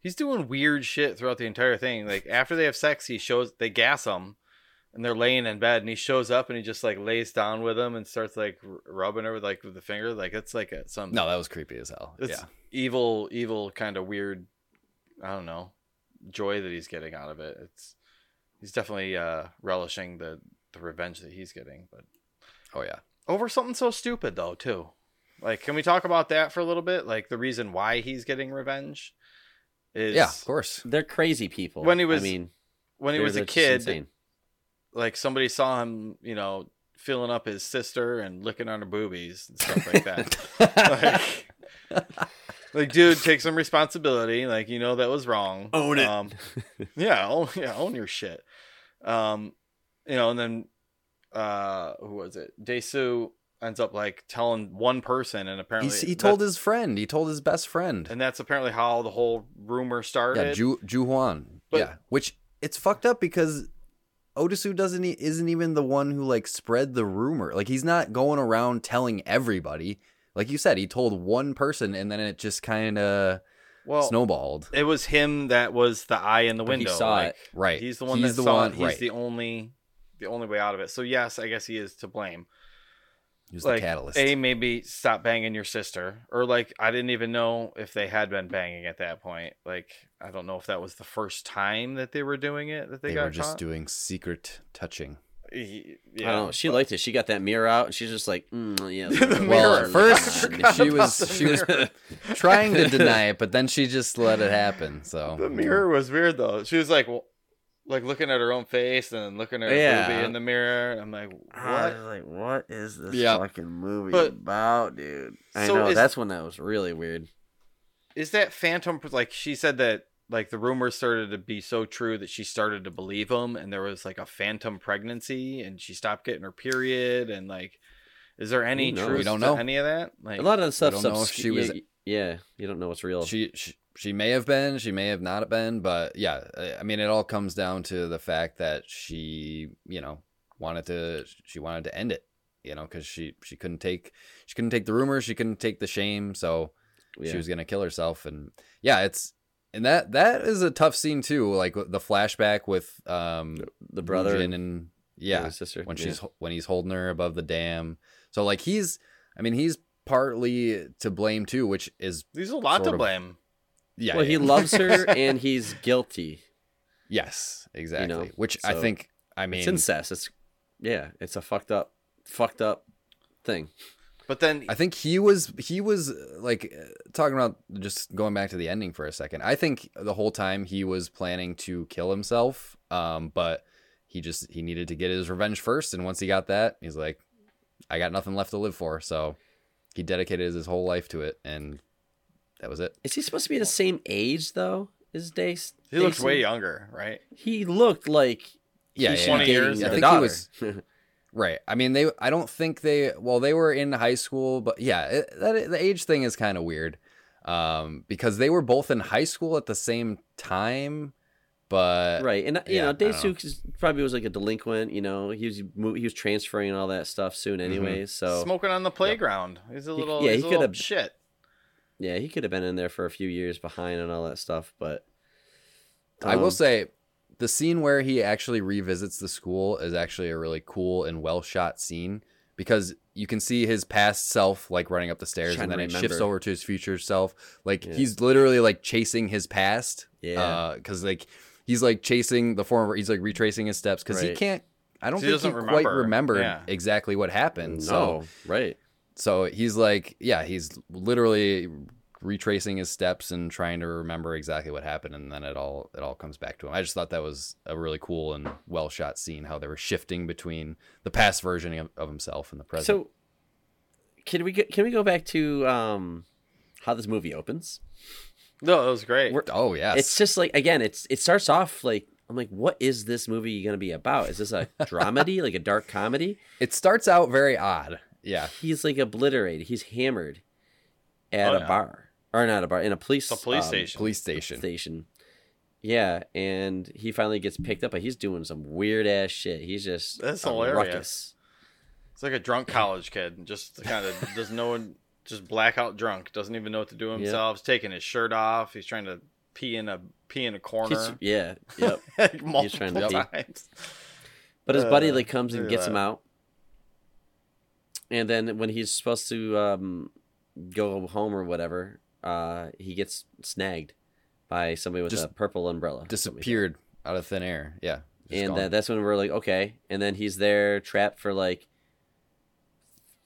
S3: he's doing weird shit throughout the entire thing. Like after they have sex, he shows they gas him, and they're laying in bed, and he shows up and he just like lays down with them and starts like rubbing her with like with the finger. Like it's like a, some
S2: No, that was creepy as hell.
S3: it's
S2: yeah,
S3: evil, evil kind of weird. I don't know joy that he's getting out of it. It's he's definitely uh relishing the the revenge that he's getting, but
S2: oh yeah.
S3: over something so stupid though too like can we talk about that for a little bit like the reason why he's getting revenge is
S2: Yeah, of course.
S1: They're crazy people.
S3: When he was-
S1: I mean,
S3: when he was a kid like somebody saw him you know filling up his sister and licking on her boobies and stuff like that (laughs) like, like dude take some responsibility like you know that was wrong
S1: Own it.
S3: um, yeah own, yeah own your shit um you know and then uh who was it Dae-su ends up like telling one person and apparently
S2: He's, he told his friend. He told his best friend.
S3: and that's apparently how the whole rumor started
S2: Yeah, Ju Ju Huan.
S3: But-
S2: yeah, which it's fucked up because Otisu doesn't isn't even the one who like spread the rumor. Like he's not going around telling everybody. Like you said, he told one person, and then it just kind of
S3: well
S2: snowballed.
S3: it was him that was the eye in the
S1: But he
S3: window
S1: saw
S3: like,
S1: it.
S2: Right.
S3: He's the one
S2: He's
S3: that
S2: the
S3: saw
S2: one-
S3: it. He's
S2: right.
S3: the only the only way out of it. So yes, I guess he is to blame.
S2: He was
S3: like
S2: the catalyst.
S3: A maybe stop banging your sister. Or like I didn't even know if they had been banging at that point. Like I don't know if that was the first time that they were doing it that they,
S2: they
S3: got
S2: were just
S3: caught.
S2: doing secret touching.
S3: He-
S1: I don't know. She liked it. She got that mirror out, and she's just like, mm, yeah. (laughs)
S3: The
S2: Well,
S3: mirror. (laughs)
S2: at first she was
S3: the
S2: she was trying to deny it, but then she just let it happen. So
S3: The mirror was weird though. She was like well, like looking at her own face and looking at her
S1: Yeah.
S3: movie in the mirror. I'm like, what?
S1: like, what is this
S2: Yeah.
S1: fucking movie
S3: But-
S1: about, dude? I
S3: So
S1: know.
S3: is-
S1: That's when that was really weird.
S3: is that phantom like she said that like the rumors started to be so true that she started to believe them and there was like a phantom pregnancy and she stopped getting her period and like is there any truth
S2: We don't
S3: to
S2: know.
S3: any of that like
S1: A lot of the stuff.
S2: don't know if she was-
S1: Yeah, yeah, you don't know what's real.
S2: she, she she may have been, she may have not been, but yeah, I- mean, it all comes down to the fact that she, you know, wanted to she wanted to end it, you know, because she she couldn't take she couldn't take the rumors, she couldn't take the shame, so
S1: yeah.
S2: she was gonna kill herself, and yeah, it's and that that is a tough scene too, like the flashback with um
S1: the brother
S2: Jin and yeah,
S1: his sister
S2: when
S1: yeah.
S2: she's when he's holding her above the dam. So like he's, I mean, he's partly to blame too, which is
S3: there's a lot to
S2: of-
S3: blame
S2: yeah.
S1: well,
S2: yeah.
S1: he loves her (laughs) and he's guilty.
S2: yes, exactly. which I think, I mean,
S1: it's incest. It's yeah, it's a fucked up, fucked up thing.
S3: but then
S2: I think he was he was uh, like uh, talking about just going back to the ending for a second. I think the whole time he was planning to kill himself, um, but he just he needed to get his revenge first, and once he got that, he's like, I got nothing left to live for, so he dedicated his whole life to it, and that was it.
S1: Is he supposed to be the same age though? As Dace?
S3: he looks way younger right
S1: He looked like
S2: Yeah,
S1: he
S2: yeah,
S1: should
S2: yeah.
S1: be
S3: 20 years,
S1: dating
S3: I
S1: the
S2: think he was- (laughs) Right. I mean, they. I don't think they. Well, they were in high school, but yeah, it, that the age thing is kind of weird, um, because they were both in high school at the same time, but
S1: right, and you
S2: yeah, I
S1: know,
S2: don't.
S1: Dae-su probably was like a delinquent. You know, he was he was transferring and all that stuff soon,
S2: Mm-hmm.
S1: So
S3: smoking on the playground he's a little
S1: yeah,
S3: he's
S1: he
S3: a little
S1: could've-
S3: shit
S1: yeah, he could have been in there for a few years behind and all that stuff. But
S2: I will
S1: um,
S2: say, the scene where he actually revisits the school is actually a really cool and well shot scene because you can see his past self like running up the stairs, and
S1: to
S2: then it shifts over to his future self. Like
S1: Yeah.
S2: he's literally like chasing his past.
S1: Yeah.
S2: because like he's like chasing the former. He's like retracing his steps because he can't. I don't think he
S3: doesn't
S2: quite
S3: remember.
S2: remembered
S3: Yeah.
S2: exactly what happened.
S1: no,
S2: So
S1: right.
S2: So he's like, yeah, he's literally retracing his steps and trying to remember exactly what happened, and then it all it all comes back to him. I just thought that was a really cool and well shot scene how they were shifting between the past version of, of himself and the present.
S1: So can we get, can we go back to um how this movie opens?
S3: No, that was great.
S1: We're-
S2: Oh yes.
S1: It's just like again, it's it starts off like I'm like, what is this movie going to be about? Is this a (laughs) dramedy, like a dark comedy?
S2: it starts out very odd. Yeah.
S1: He's like obliterated. He's hammered at
S3: Oh,
S1: a
S3: yeah.
S1: bar or not a bar in a police
S3: The police
S1: um,
S3: station.
S2: Police station.
S1: station. Yeah, and he finally gets picked up, but he's doing some weird ass shit. He's just
S3: That's hilarious.
S1: ruckus.
S3: It's like a drunk college kid, just kind of (laughs) does no one just blackout drunk, doesn't even know what to do himself. He's taking his shirt off. He's trying to pee in a pee in a
S1: He's,
S3: corner
S1: yeah, yep. (laughs)
S3: multiple
S1: trying to pee.
S3: times.
S1: But his buddy
S3: Uh,
S1: like comes and gets him out, and then when he's supposed to um, go home or whatever, uh, he gets snagged by somebody with
S2: Just
S1: a purple umbrella.
S2: Disappeared out of thin air. Yeah. Just
S1: and then that's when we're like, okay. And then he's there trapped for like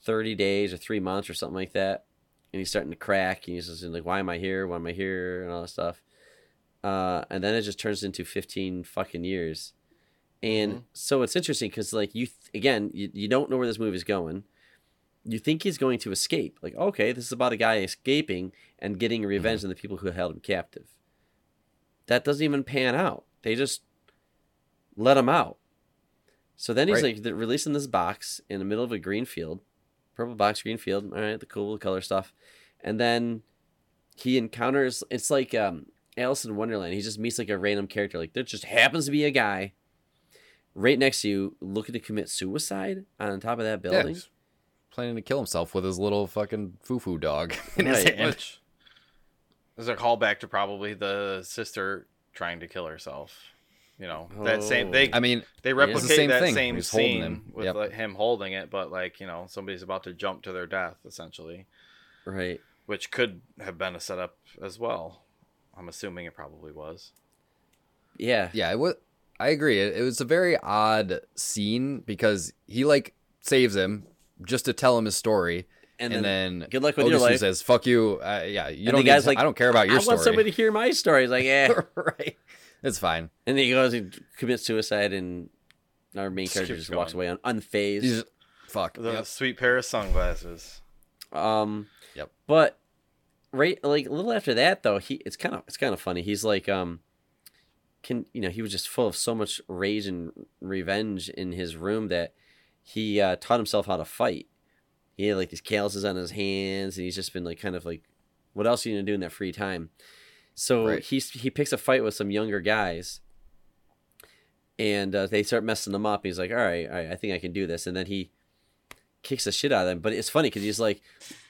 S1: thirty days or three months or something like that. And he's starting to crack. And he's just like, why am I here? Why am I here? And all that stuff. Uh, and then it just turns into fifteen fucking years. And
S3: Mhm.
S1: so it's interesting because like you th- again, you, you don't know where this movie's going. You think he's going to escape. Like, okay, this is about a guy escaping and getting revenge on the people who held him captive. That doesn't even pan out. They just let him out. So then he's
S2: Right.
S1: like releasing this box in the middle of a green field, purple box, green field. All right, the cool color stuff, and then he encounters. It's like um, Alice in Wonderland. He just meets like a random character. Like there just happens to be a guy right next to you looking to commit suicide on top of that building.
S2: he's planning to kill himself with his little fucking foo foo dog (laughs) in his
S1: Right.
S2: hand.
S3: Which (laughs) is a callback to probably the sister trying to kill herself. You know that same
S1: Oh.
S3: they
S2: I mean,
S3: they
S1: Yeah.
S3: replicate
S2: the same
S3: that
S2: thing.
S3: same
S2: He's
S3: scene
S2: him.
S3: with
S2: Yep.
S3: like, him holding it, but like you know somebody's about to jump to their death essentially,
S1: Right.
S3: which could have been a setup as well. I'm assuming it probably was.
S1: Yeah.
S2: yeah, it was. I agree. It, it was a very odd scene because he like saves him just to tell him his story,
S1: And,
S2: and,
S1: then,
S2: then,
S1: good luck with your
S2: Odesu
S1: life.
S2: says, "Fuck you." Uh, yeah, you
S1: And
S2: don't.
S1: the guy's
S2: to-
S1: like,
S2: I don't care about your story.
S1: I
S2: story.
S1: want somebody to hear my story. He's like, yeah. (laughs)
S2: right. It's fine.
S1: and then he goes and commits suicide, and our main
S3: Just
S1: character
S3: keeps
S1: just walks away un- unfazed.
S2: He's fuck.
S3: The
S2: Yep.
S3: sweet pair of sunglasses.
S1: Um.
S2: Yep.
S1: But right, like a little after that, though, he it's kind of it's kind of funny. He's like, um, can you know he was just full of so much rage and revenge in his room that he uh, taught himself how to fight. He had like these calluses on his hands, and he's just been like kind of like, what else are you gonna do in that free time? So
S2: Right.
S1: he's he picks a fight with some younger guys. And uh, they start messing him up. He's like, "All right, all right, I think I can do this." And then he kicks the shit out of them. But it's funny because he's like,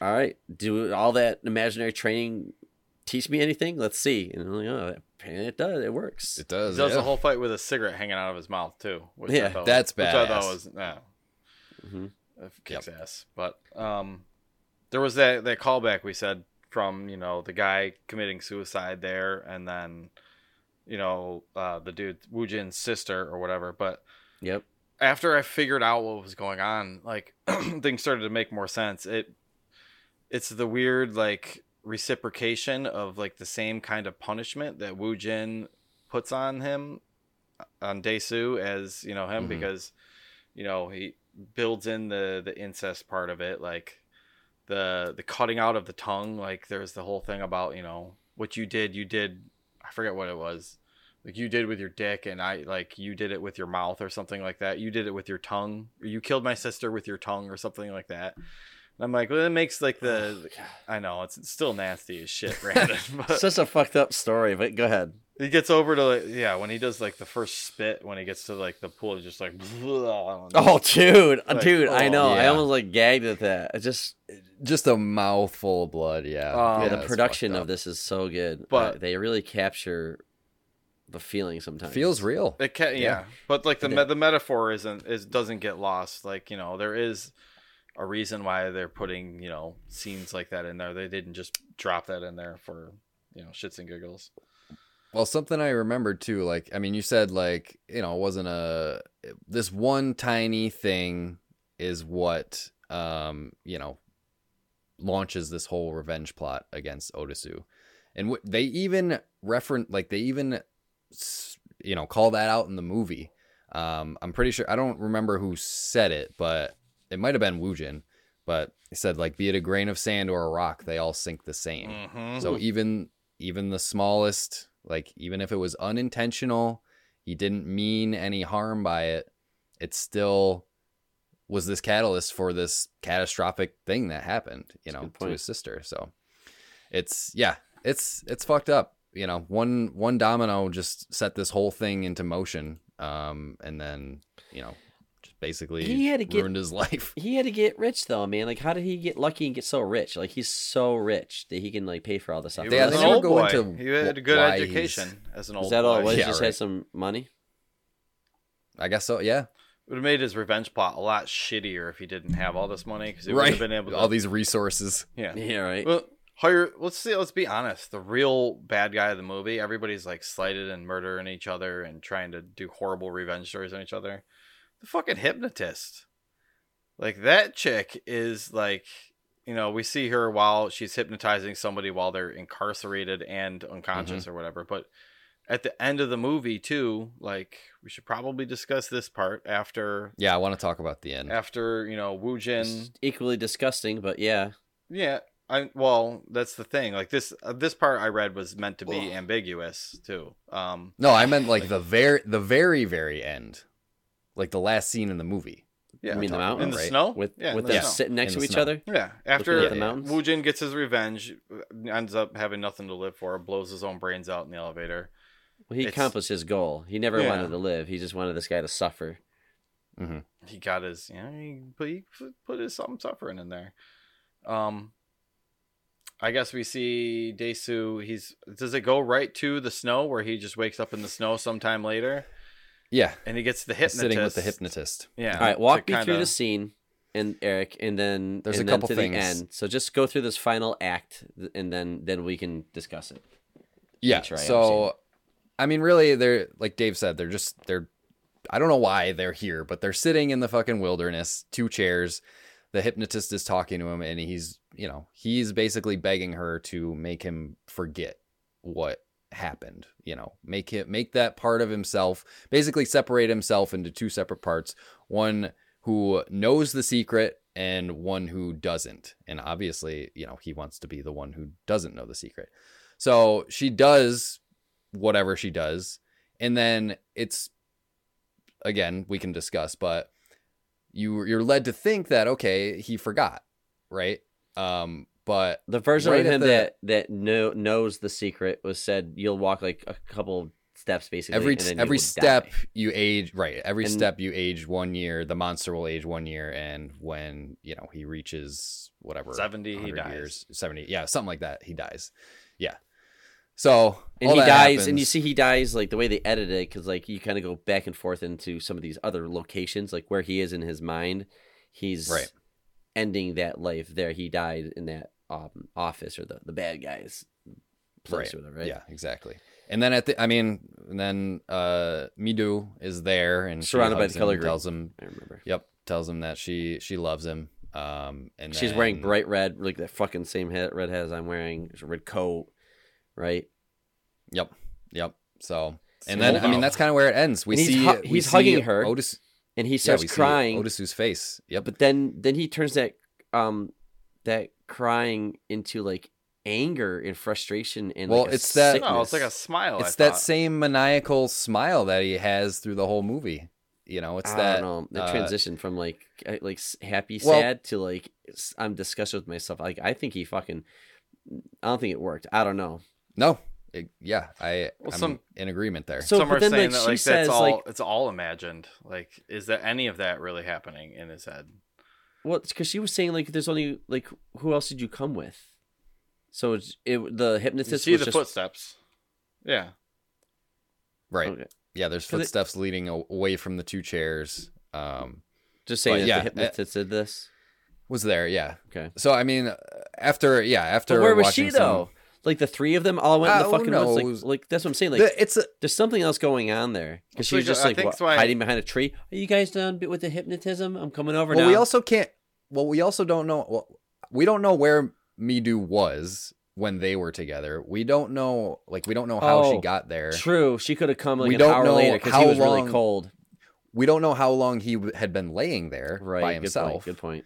S1: "All right, do all that imaginary training teach me anything? Let's see." And I'm like, "Oh, apparently it does. It works."
S2: It does.
S3: He
S2: does.
S3: does
S2: yeah.
S3: the whole fight with a cigarette hanging out of his mouth too. Which
S1: Yeah,
S3: I thought
S2: that's
S3: bad. Which I thought was yeah,
S1: Mhm.
S3: that kicks ass. But um, there was that that callback we said from you know the guy committing suicide there, and then you know uh, the dude Wu Jin's sister or whatever. But
S1: Yep.
S3: after I figured out what was going on, like (clears throat) things started to make more sense. It it's the weird like reciprocation of like the same kind of punishment that Wu Jin puts on him on Dae-su as you know him
S2: Mhm.
S3: because you know he builds in the the incest part of it like the the cutting out of the tongue like there's the whole thing about you know what you did you did I forget what it was like you did with your dick and I like you did it with your mouth or something like that. You did it with your tongue. Or you killed my sister with your tongue or something like that. And I'm like well it makes like the I know it's, it's still nasty as shit (laughs) Brandon but
S1: such a fucked up story, but go ahead.
S3: He gets over to like, yeah when he does like the first spit when he gets to like the pool he's just like (laughs)
S1: Oh, dude,
S3: Like,
S1: dude, I
S3: oh,
S1: know. I almost like gagged at that. It just
S2: just a mouthful of blood. Yeah.
S3: Um,
S1: yeah,
S3: Yeah,
S1: the production of this is so good.
S3: But-
S1: Uh, they really capture the feeling sometimes.
S2: feels real.
S3: It can, yeah.
S2: Yeah.
S3: but like the me- the metaphor isn't is doesn't get lost. Like you know, there is a reason why they're putting you know scenes like that in there. They didn't just drop that in there for you know shits and giggles.
S2: Well, something I remembered too, like I mean, you said like you know, it wasn't a this one tiny thing is what um you know launches this whole revenge plot against Otisu, and w- they even reference like they even you know call that out in the movie. Um, I'm pretty sure I don't remember who said it, but it might have been Wujin. but he said like be it a grain of sand or a rock, they all sink the same.
S3: Mhm.
S2: So even even the smallest, like even if it was unintentional, he didn't mean any harm by it. It still was this catalyst for this catastrophic thing that happened, you
S1: That's
S2: know, to his sister. So it's yeah, it's it's fucked up. You know, one one domino just set this whole thing into motion, um, and then you know, basically
S1: He had to get-
S2: ruined his (laughs) life.
S1: He had to get rich though, man. Like, how did he get lucky and get so rich? Like, he's so rich that he can like pay for all this stuff.
S3: He
S2: Yeah,
S3: was
S2: they
S3: an
S2: never
S3: old
S2: go
S3: boy.
S2: into
S3: He had a good education as an old
S1: Is that
S3: boy.
S1: all it was?
S2: Yeah,
S1: just
S2: right.
S1: had some money.
S2: I guess so. Yeah,
S3: would have made his revenge plot a lot shittier if he didn't have all this money because he would
S2: right.
S3: have been able to.
S2: All these resources.
S3: yeah. (laughs)
S1: Yeah, right.
S3: Well, hire. Let's see. Let's be honest. The real bad guy of the movie. Everybody's like slighted and murdering each other and trying to do horrible revenge stories on each other. The fucking hypnotist. Like that chick is like, you know, we see her while she's hypnotizing somebody while they're incarcerated and unconscious or whatever. But at the end of the movie too, like we should probably discuss this part after
S2: Yeah, I want to talk about the end.
S3: after you know Wu Jin.
S1: It's equally disgusting, but yeah.
S3: Yeah, I well, that's the thing. Like this, uh, this part I read was meant to be ambiguous too. Um,
S2: No, I meant like the very the very very end, like the last scene in the movie.
S3: yeah,
S1: You mean the mountain, in
S3: the
S2: right?
S3: snow
S1: With
S3: yeah,
S1: with
S3: the
S1: them
S3: snow.
S1: sitting next
S2: In
S1: to
S2: the
S1: each
S2: snow.
S1: other.
S3: Yeah, after
S1: Looking
S2: at the
S1: mountains?
S3: Wu Jin gets his revenge, uh, ends up having nothing to live for, blows his own brains out in the elevator.
S1: Well, he
S3: It's-
S1: accomplished his goal. He never
S3: Yeah.
S1: wanted to live. He just wanted this guy to suffer.
S2: hmm
S3: He got his, you know, he put, he put his some suffering in there. Um, I guess we see Dae-su. He's does it go right to the snow where he just wakes up in the snow sometime later
S2: Yeah,
S3: and he gets the hypnotist
S2: sitting with the hypnotist.
S3: Yeah.
S1: All right, walk me through
S3: kinda-
S1: the scene, and Eric, and then
S2: There's a
S1: then
S2: couple
S1: to
S2: things.
S1: the end. So just go through this final act, and then then we can discuss it.
S2: Yeah.
S1: Sure I
S2: so, I mean, really, they're like Dave said, they're just they're. I don't know why they're here, but they're sitting in the fucking wilderness, two chairs. The hypnotist is talking to him, and he's, you know, he's basically begging her to make him forget what happened. You know, make it make that part of himself, basically separate himself into two separate parts. One who knows the secret and one who doesn't. And obviously, you know, he wants to be the one who doesn't know the secret. So she does whatever she does. And then it's again, we can discuss, but you you're led to think that okay, he forgot, right? Um, but
S1: The version
S2: Right
S1: of him
S2: the-
S1: that that know, knows the secret was said you'll walk like a couple steps basically.
S2: every
S1: and then
S2: every
S1: will
S2: step
S1: die.
S2: you age right every
S1: And-
S2: step you age one year the monster will age one year and when you know he reaches whatever
S3: 70, he dies.
S2: years 70 yeah something like that he dies yeah so
S1: and
S2: all
S1: he
S2: that
S1: dies, and you see he dies like the way they edited it because like you kind of go back and forth into some of these other locations, like where he is in his mind. He's
S2: Right.
S1: ending that life there. He died in that um, office or the the bad guys place
S2: Right.
S1: or whatever. Right.
S2: Yeah, exactly. And then at the, I mean, and then uh, Mi-do is there and
S1: Surrounded by the color green.
S2: tells him,
S1: I remember.
S2: yep, tells him that she she loves him. Um, and
S1: She's wearing bright red, like that fucking same hat, red hat as I'm wearing. It's a red coat, right?
S2: Yep, yep. So, and
S1: So-
S2: then I mean, that's kind of where it ends. We
S1: he's
S2: see
S1: hu- he's
S2: see
S1: hugging her,
S2: Otis,
S1: And he
S2: yeah,
S1: starts
S2: see
S1: crying,
S2: Otis's face. Yep.
S1: but then then he turns that um that crying into like anger and frustration and
S2: Well,
S1: like a
S2: it's that-
S3: No, it's like a smile.
S2: it's
S3: I
S2: that
S3: thought.
S2: same maniacal smile that he has through the whole movie. You know, it's
S1: I
S2: that.
S1: don't know the
S2: uh,
S1: transition from like uh, like happy
S2: Well-
S1: sad to like I'm disgusted with myself. Like I think he fucking I don't think it worked. I don't know.
S2: No, it- yeah, I
S3: Well,
S2: I'm
S3: some-
S2: in agreement there.
S1: So
S3: Some
S1: but
S3: are
S1: then
S3: saying
S1: like
S3: that
S1: she
S3: like
S1: says
S3: all
S1: like
S3: it's all imagined. Like, is there any of that really happening in his head?
S1: Well, because she was saying like there's only like who else did you come with? So it's, it the
S3: You
S1: hypnotist
S3: see
S1: was
S3: the
S1: just
S3: footsteps. Yeah.
S2: right.
S1: okay.
S2: Yeah, there's
S1: 'Cause it-
S2: footsteps leading away from the two chairs. Um,
S1: just saying that
S2: yeah,
S1: the hypnotist did this.
S2: was there? Yeah.
S1: Okay,
S2: So I mean, uh, after yeah, after
S1: but where was
S2: watching
S1: she
S2: some-
S1: though? Like the three of them all went in
S2: Uh,
S1: the
S2: who
S1: fucking woods. Like, like that's what I'm saying. Like
S2: The- it's a,
S1: there's something else going on there because she's just
S3: I
S1: like what,
S3: why-
S1: hiding behind a tree. Are you guys done with the hypnotism? I'm coming over
S2: well,
S1: now.
S2: we also can't. Well, we also don't know. Well, we don't know where Mi-do was when they were together. We don't know. Like we don't know how she
S1: Oh,
S2: got there.
S1: True, she could have come like
S2: We
S1: an
S2: don't
S1: hour
S2: know
S1: later because he was really cold.
S2: We don't know how long he w- had been laying there
S1: Right,
S2: by
S1: good
S2: himself.
S1: point. Good point.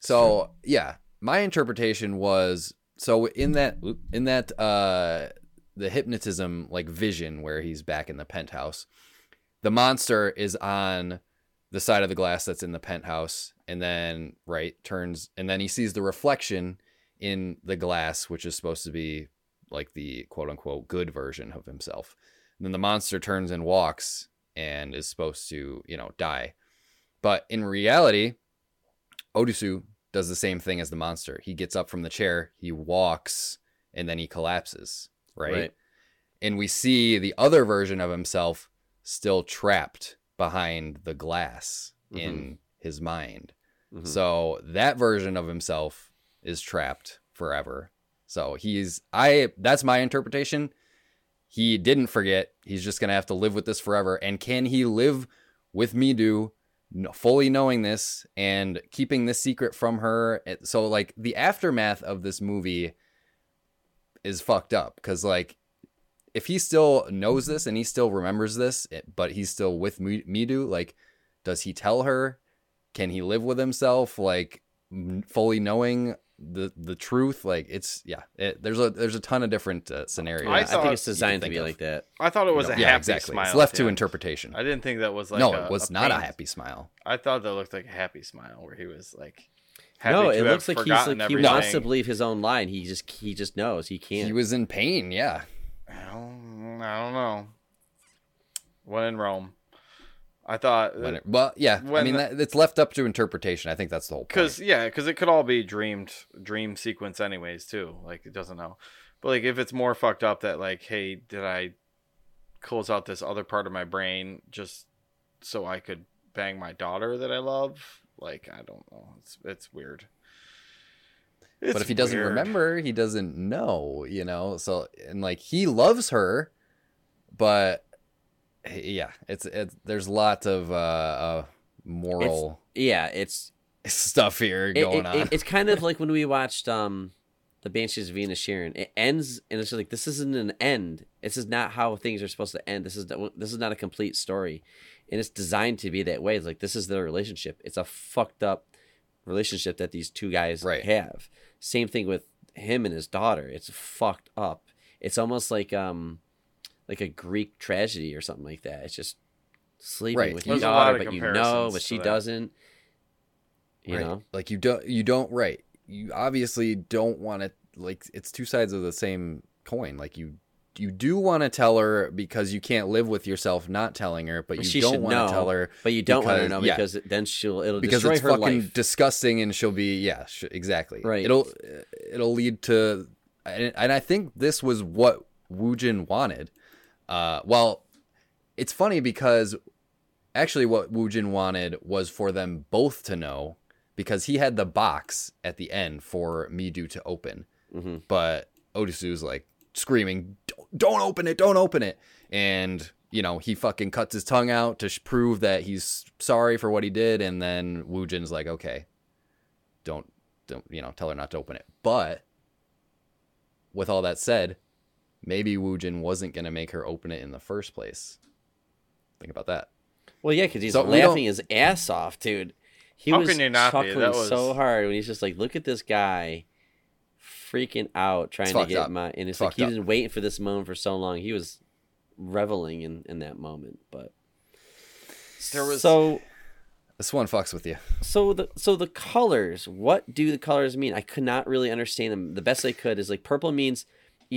S2: So yeah, my interpretation was so in that in that uh the hypnotism like vision where he's back in the penthouse, the monster is on the side of the glass that's in the penthouse, and then right turns, and then he sees the reflection in the glass, which is supposed to be like the quote unquote good version of himself. And then the monster turns and walks and is supposed to, you know, die. But in reality, Odusu does the same thing as the monster. He gets up from the chair, he walks, and then he collapses, right?
S1: Right.
S2: And we see the other version of himself still trapped behind the glass in his mind.
S1: Mhm.
S2: So that version of himself is trapped forever. So he's I that's my interpretation. He didn't forget. He's just going to have to live with this forever and can he live with Mi-do no- fully knowing this and keeping this secret from her? So like the aftermath of this movie is fucked up cuz like if he still knows this and he still remembers this, but he's still with Mi- Mi-do, like does he tell her? Can he live with himself like fully knowing the the truth? Like it's yeah, it, there's a there's a ton of different uh, scenarios.
S3: I
S1: I, think it's designed to be
S2: of.
S1: like that.
S3: I thought it was a
S2: yeah,
S3: happy
S2: exactly.
S3: smile.
S2: It's left
S3: at
S2: to interpretation.
S3: I didn't think that was like
S2: no,
S3: a-
S2: it was
S3: a
S2: not a happy smile.
S3: I thought that looked like a happy smile where he was like happy
S1: No,
S3: to
S1: it
S3: have
S1: looks like he's
S3: forgotten
S1: like he wants to believe his own line. He just he just knows he can't.
S2: He was in pain. Yeah,
S3: Well, I don't know. When in Rome, I thought
S2: when it, well, yeah. I mean,
S3: the-
S2: that, it's left up to interpretation. I think that's the whole point.
S3: because yeah, because it could all be dreamed dream sequence anyways too. Like it doesn't know, but like if it's more fucked up that like, hey, did I close out this other part of my brain just so I could bang my daughter that I love? Like I don't know. It's it's weird.
S2: but if he doesn't
S3: weird.
S2: remember, he doesn't know. You know, so and like he loves her, but yeah, it's it's there's lots of uh, uh moral
S1: yeah, it's (laughs)
S2: stuff here going
S1: it-
S2: on.
S1: it- it's kind of like when we (laughs) watched um the Banshees of Inisherin. It ends and it's just like this isn't an end. This is not how things are supposed to end. This is this is not a complete story, and it's designed to be that way. It's like this is their relationship. It's a fucked up relationship that these two guys
S2: Right.
S1: have. Same thing with him and his daughter. It's fucked up. It's almost like um like a Greek tragedy or something like that. It's just sleeping
S2: Right.
S1: with your
S3: There's a lot
S1: daughter, but you know, but she
S3: that.
S1: doesn't. You
S2: right.
S1: know,
S2: like you don't you don't right you obviously don't want to like it's two sides of the same coin like you you do want to tell her because you can't live with yourself not telling her but you
S1: she
S2: don't want to tell her
S1: but you don't want her to
S2: because-
S1: know
S2: yeah.
S1: because then she'll it'll
S2: because
S1: destroy
S2: it's
S1: her
S2: fucking
S1: life.
S2: disgusting and she'll be yeah sh- exactly
S1: Right.
S2: it'll it'll lead to and, and i think this was what woojin wanted uh well it's funny because actually what Wu Jin wanted was for them both to know because he had the box at the end for Mi-do to open
S1: Mhm.
S2: but Odusu's like screaming, "Don't- "Don't open it! Don't open it!" And you know he fucking cuts his tongue out to sh- prove that he's sorry for what he did, and then Wu Jin's like, "Okay, don't, don't, you know, tell her not to open it." But with all that said, maybe Woojin wasn't gonna make her open it in the first place. Think about that.
S1: Well, yeah, because he's
S2: So
S1: laughing his ass off, dude. He
S3: How
S1: was
S3: can you not
S1: chuckling
S3: was-
S1: so hard when he's just like, "Look at this guy, freaking out, trying to get
S2: up.
S1: my." And it's
S2: Fucked
S1: like he's been waiting for this moment for so long. He was reveling in in that moment, but
S3: There was-
S1: so
S2: This one fucks with you.
S1: so the so the colors what do the colors mean i could not really understand them the best i could is like purple means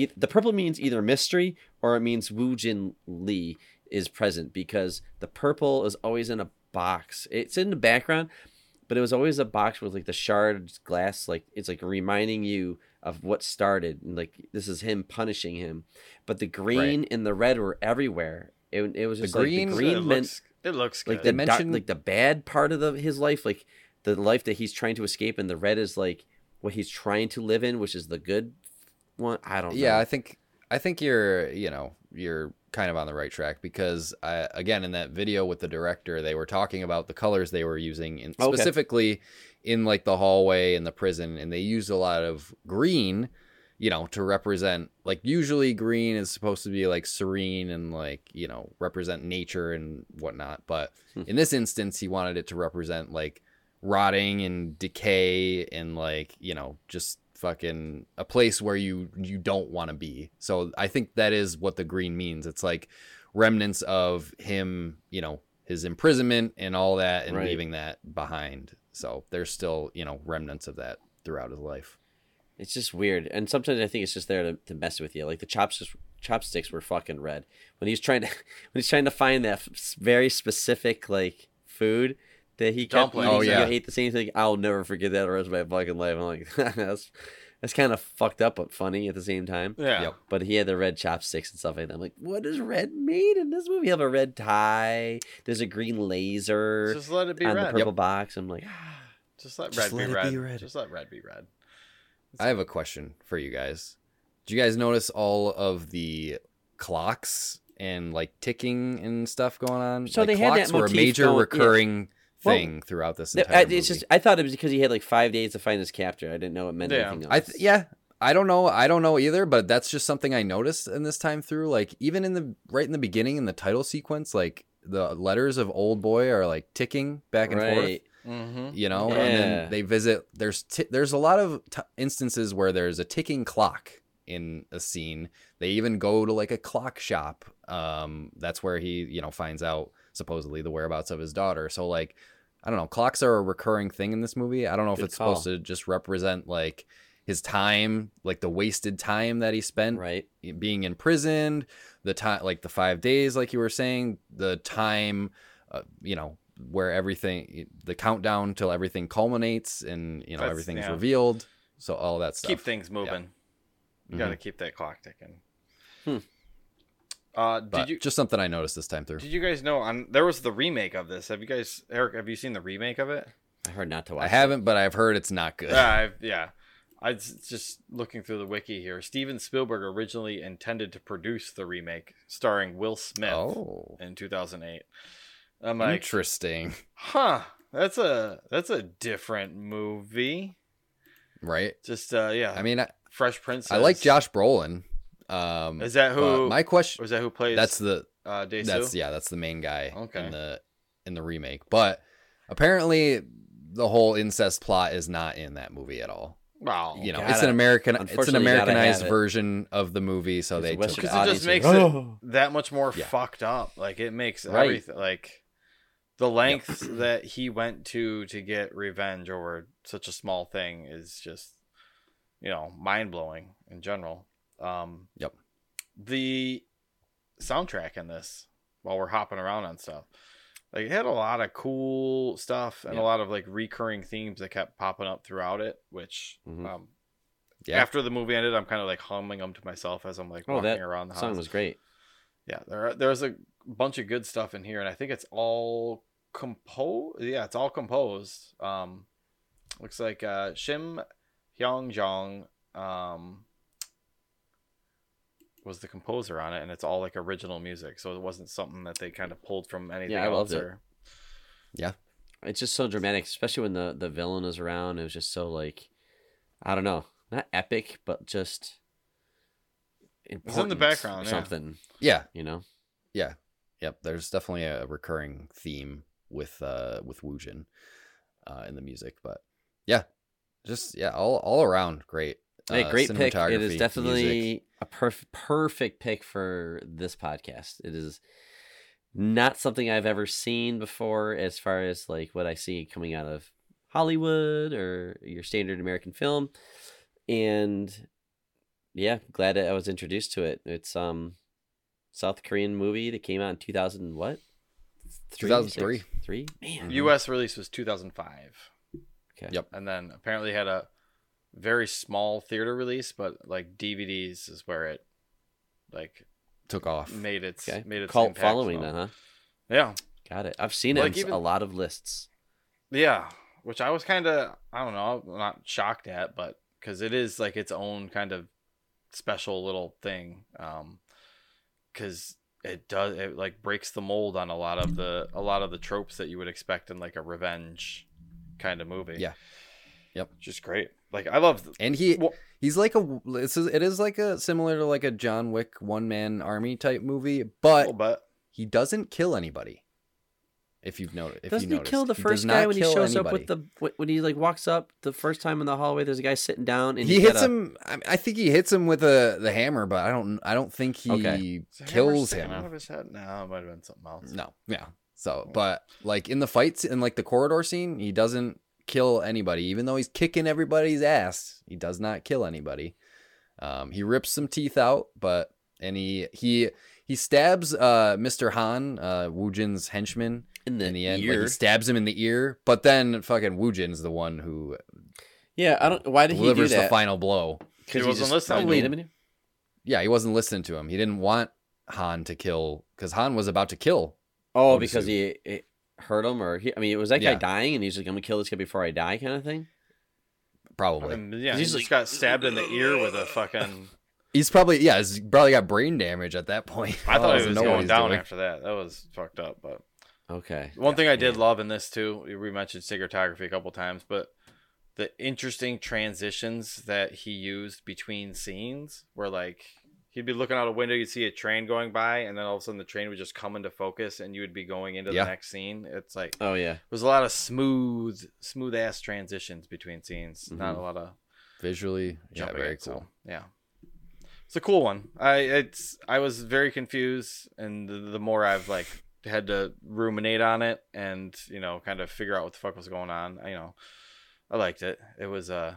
S1: e- the purple means either mystery or it means Wu Jin Lee is present because the purple is always in a box. It's in the background but it was always a box with like the shard glass like it's like reminding you of what started and like this is him punishing him. But the green and the red were everywhere. It, it was
S2: The
S1: just like
S2: green-
S1: the
S3: it
S1: green meant
S3: looks, it looks good.
S1: like the
S2: They
S1: dark,
S2: mention-
S1: like the bad part of the, his life, like the life that he's trying to escape, and the red is like what he's trying to live in, which is the good one. I don't
S2: yeah
S1: know.
S2: i think i think you're you know you're kind of on the right track because I, again in that video with the director they were talking about the colors they were using in,
S1: Okay.
S2: specifically in like the hallway and the prison and they used a lot of green you know to represent like usually green is supposed to be like serene and like you know represent nature and whatnot but
S1: Hmm.
S2: in this instance he wanted it to represent like rotting and decay and like you know just fucking a place where you you don't want to be. So I think that is what the green means. It's like remnants of him, you know, his imprisonment and all that and
S1: Right.
S2: leaving that behind. So there's still, you know, remnants of that throughout his life.
S1: It's just weird, and sometimes I think it's just there to, to mess with you. Like the chopsticks, chopsticks were fucking red when he's trying to (laughs) when he's trying to find that f- very specific like food that he kept
S3: Dumpling.
S1: eating.
S2: Oh,
S1: You
S2: yeah.
S1: ate the same thing. I'll never forget that the rest of my fucking life. I'm like, (laughs) that's that's kind of fucked up but funny at the same time.
S3: Yeah.
S2: Yep.
S1: But he had the red chopsticks and stuff like that. I'm like, what is red made in this movie? You have a red tie. There's a green laser
S3: Just let it be
S1: on the
S3: red.
S1: purple box. I'm like,
S3: Just let
S1: Just
S3: red
S1: let
S3: be
S1: it
S3: red.
S1: be red.
S3: Just let red be red.
S2: I have a question for you guys. Did you guys notice all of the clocks and like ticking and stuff going on?
S1: So
S2: like,
S1: they had that
S2: clocks were a major
S1: going- yeah.
S2: Recurring
S1: Well,
S2: thing throughout this entire
S1: I,
S2: movie.
S1: it's just I thought it was because he had like five days to find his captor. I didn't know it meant
S3: Yeah.
S1: anything else.
S2: I th- yeah, I don't know. I don't know either, but that's just something I noticed in this time through. Like even in the right in the beginning in the title sequence, like the letters of Old Boy are like ticking back and forth.
S3: Mm-hmm.
S2: You know, and then they visit. There's ti there's a lot of t- instances where there's a ticking clock in a scene. They even go to like a clock shop. Um, that's where he you know finds out supposedly the whereabouts of his daughter. So like, I don't know. Clocks are a recurring thing in this movie. I don't know if
S1: Good
S2: it's supposed to just represent like his time, like the wasted time that he spent
S1: Right.
S2: being imprisoned, the time, like the five days, like you were saying, the time, uh, you know, where everything, the countdown till everything culminates and you know
S3: That's-
S2: everything's
S3: yeah.
S2: revealed. So all that stuff.
S3: Keep things moving. You
S2: Mhm.
S3: got to keep that clock ticking.
S1: Hmm.
S3: Uh,
S2: But
S3: did you
S2: just something I noticed this time through.
S3: did you guys know on there was the remake of this? Have you guys Eric? Have you seen the remake of it?
S1: I heard not to watch.
S2: I
S1: it.
S2: haven't, but I've heard it's not good.
S3: Yeah, I've, (laughs) yeah. I was just looking through the wiki here. Steven Spielberg originally intended to produce the remake starring Will Smith
S2: oh,
S3: in 2008. I'm like,
S2: interesting. (laughs)
S3: huh? That's a that's a different movie.
S2: Right?
S3: Just uh, yeah.
S2: I mean, I,
S3: Fresh Prince.
S2: I like Josh Brolin. Um,
S3: Is that who?
S2: my question.
S3: or is that who plays?
S2: That's the
S3: uh, Dae-su?
S2: That's yeah, that's the main guy
S3: Okay.
S2: in the in the remake. But apparently the whole incest plot is not in that movie at all.
S3: Wow.
S2: You know,
S1: gotta-
S2: it's an American it's an
S1: unfortunately, you gotta
S2: Americanized
S1: it.
S2: version of the movie, so they
S1: a
S2: took
S1: Western
S2: it
S3: it just makes
S1: is
S3: it
S1: "Oh."
S3: that much more
S2: Yeah.
S3: fucked up. Like it makes
S1: Right.
S3: everything like the lengths that he went to to get revenge over such a small thing is just you know mind blowing in general. Um,
S2: Yep.
S3: The soundtrack in this, while we're hopping around on stuff, like it had a lot of cool stuff and
S1: Yeah.
S3: a lot of like recurring themes that kept popping up throughout it. Which
S1: Mhm.
S3: um,
S2: Yeah.
S3: after the movie ended, I'm kind of like humming them to myself as I'm like
S1: Oh,
S3: walking
S1: that
S3: around the house.
S1: song was great.
S3: Yeah, there are, there's a bunch of good stuff in here, and I think it's all composed. Yeah, it's all composed. Um, looks like uh, Shim Hyun-jung um, was the composer on it, and it's all like original music, so it wasn't something that they kind of pulled from anything
S1: Yeah, I
S3: else.
S1: loved it.
S3: Or,
S1: It's just so dramatic, especially when the the villain is around. It was just so like, I don't know, not epic, but just important
S3: background,
S1: or
S3: yeah.
S1: something.
S2: yeah.
S1: You know,
S2: Yeah. Yep. There's definitely a recurring theme with uh with Woojin uh in the music. But yeah. Just yeah, all all around great.
S1: Hey,
S2: Uh,
S1: great pick. It is definitely
S2: music.
S1: a perf- perfect pick for this podcast. It is not something I've ever seen before, as far as like what I see coming out of Hollywood or your standard American film, and yeah, glad that I was introduced to it. It's um South Korean movie that came out in two thousand what?
S2: 2003.
S1: Three. Man.
S2: Mhm.
S3: U.S. release was 2005,
S1: Okay.
S2: Yep.
S3: and then apparently had a very small theater release, but like DVDs is where it like
S2: Took off.
S3: made its
S1: Okay.
S3: made its
S1: Cult following then, huh?
S3: Yeah,
S1: Got it. I've seen it
S3: Like
S1: in
S3: even-
S1: a lot of lists.
S3: yeah. Which I was kind of I don't know, I'm not shocked at, but because it is like its own kind of special little thing. Um, because it does it like breaks the mold on a lot of the a lot of the tropes that you would expect in like a revenge kind of movie.
S2: Yeah. Yep.
S3: Just great. Like I love.
S2: And he
S3: Well-
S2: he's like a this is it is like a similar to like a John Wick one man army type movie, but
S3: but
S2: he doesn't kill anybody. If you've noticed, if
S1: Doesn't
S2: you
S1: he kill the first guy when he
S2: kill
S1: shows up with the when he like walks up the first time in the hallway? There's a guy sitting down and
S2: He hits him. I, I think he hits him with a the hammer, but I don't. I don't think he
S1: Okay.
S3: Is the hammer
S2: kills him.
S3: out of his head. No, it might have been something else.
S2: No, yeah. So, but like in the fights in like the corridor scene, he doesn't kill anybody, even though he's kicking everybody's ass. He does not kill anybody. Um, he rips some teeth out, but and he he he stabs uh Mr. Han, uh Woojin's henchman
S1: in the,
S2: in the end.
S1: ear.
S2: Like he stabs him in the ear, but then fucking Woojin's the one who
S1: yeah, I don't. Why did he do
S2: delivers
S1: that?
S2: the final blow.
S3: Because He wasn't listening
S1: Oh,
S3: to
S1: wait a
S3: him.
S1: minute.
S2: Yeah, he wasn't listening to him. He didn't want Han to kill because Han was about to kill.
S1: Oh,
S2: Otisu.
S1: because he, he hurt him, or he, I mean, was that guy
S2: Yeah.
S1: dying, and he's like, "I'm gonna kill this guy before I die," kind of thing.
S2: Probably.
S3: And, yeah, he
S1: He's
S3: just
S1: like-
S3: got stabbed in the ear with a fucking. (laughs)
S2: He's probably yeah. He's probably got brain damage at that point.
S3: I thought (laughs) oh, he
S2: Doesn't
S3: was
S2: know what
S3: going
S2: he's
S3: down
S2: doing.
S3: after that. That was fucked up. But
S1: Okay.
S3: one thing I did
S1: yeah.
S3: love in this too, we mentioned cinematography a couple times, but the interesting transitions that he used between scenes, were like he'd be looking out a window, you'd see a train going by, and then all of a sudden the train would just come into focus, and you would be going into
S2: Yeah.
S3: the next scene. It's like
S1: Oh yeah.
S3: there was a lot of smooth, smooth ass transitions between scenes. Not
S1: Mhm.
S3: a lot of
S2: Visually, yeah, very
S3: it, so,
S2: cool.
S3: yeah, it's a cool one. I it's I was very confused, and the, the more I've like had to ruminate on it, and you know, kind of figure out what the fuck was going on. I, you know, I liked it. It was uh,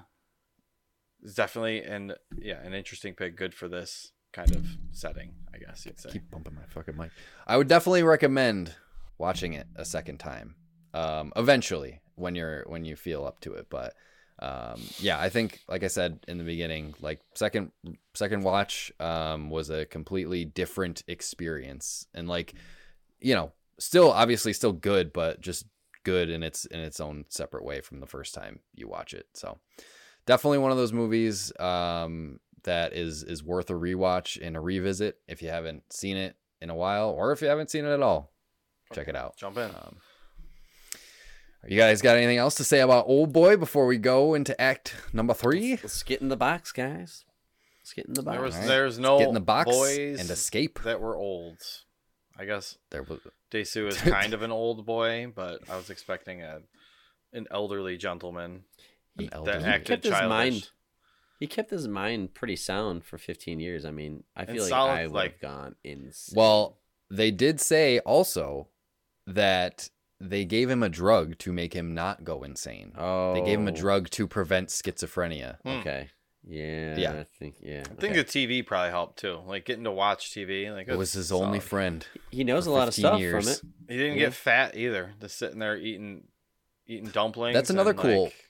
S3: it's definitely and yeah, an interesting pick. Good for this kind of setting, I guess you'd say.
S2: Keep bumping my fucking mic. I would definitely recommend watching it a second time. Um, eventually, when you're when you feel up to it, but um, yeah, I think like I said in the beginning, like second second watch um, was a completely different experience, and like you know, still obviously still good, but just good in its in its own separate way from the first time you watch it. So definitely one of those movies um, that is is worth a rewatch and a revisit if you haven't seen it in a while, or if you haven't seen it at all. Check it out.
S3: Jump in.
S2: Um, you guys got anything else to say about Old Boy before we go into Act number three?
S1: Let's get in the box, guys. Let's get in the box.
S3: There was
S2: Alright.
S3: there's no
S2: Get in the box
S3: boys
S2: and escape.
S3: that were old. I guess
S2: There was
S3: Dae-su is (laughs) kind of an old boy, but I was expecting a an elderly gentleman.
S2: an
S1: He-
S2: elderly-
S1: he
S3: acted
S1: kept his
S3: childish.
S1: mind. He kept his mind pretty sound for 15 years. I mean, I
S3: And
S1: feel like
S3: solid,
S1: I would
S3: like-
S1: have gone insane.
S2: Well, they did say also that they gave him a drug to make him not go insane.
S1: oh,
S2: They gave him a drug to prevent schizophrenia.
S3: Hmm.
S1: Okay. Yeah.
S2: Yeah.
S1: I think. Yeah.
S3: I think
S2: Okay.
S3: the TV probably helped too. Like getting to watch TV. Like
S2: It was
S3: that's
S2: his only friend.
S1: he knows a lot of stuff
S2: years.
S1: from it.
S3: He didn't
S1: Yeah.
S3: get fat either. Just sitting there eating eating dumplings.
S2: That's another
S3: and,
S2: cool-
S3: like-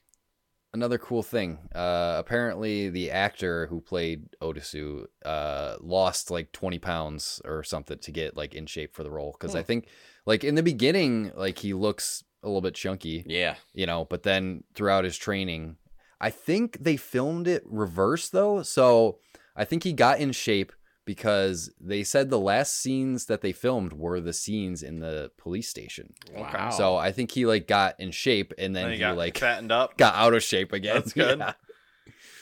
S2: Another cool thing. Uh, apparently, the actor who played Otisu uh, lost like 20 pounds or something to get like in shape for the role. Because I
S3: Hmm.
S2: think, like in the beginning, like he looks a little bit chunky,
S1: Yeah.
S2: you know. But then throughout his training, I think they filmed it reverse though. So I think he got in shape because they said the last scenes that they filmed were the scenes in the police station.
S3: Wow.
S2: So I think he like got in shape and then
S3: Then
S2: he,
S3: he got
S2: like
S3: fattened up. (laughs)
S2: got out of shape again.
S3: That's good. (laughs)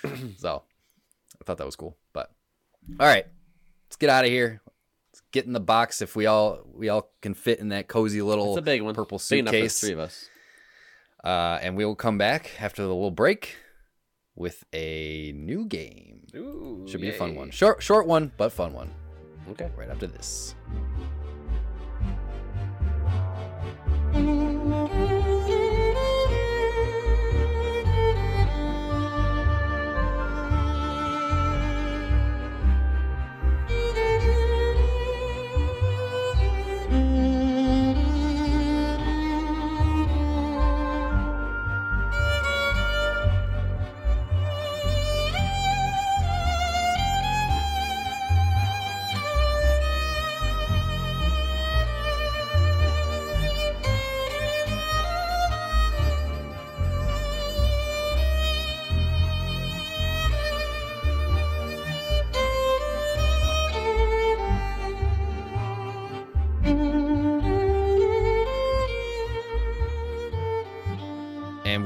S2: Yeah. (clears throat) so I thought that was cool. But all right, let's get out of here. Let's get in the box if we all we all can fit in that cozy little
S1: It's a big one.
S2: purple
S1: Big enough for the
S2: suitcase.
S1: three of us.
S2: Uh, and we will come back after the little break with a new game.
S3: Ooh,
S2: Should be a fun one. Short short one, but fun one.
S1: Okay.
S2: Right after this.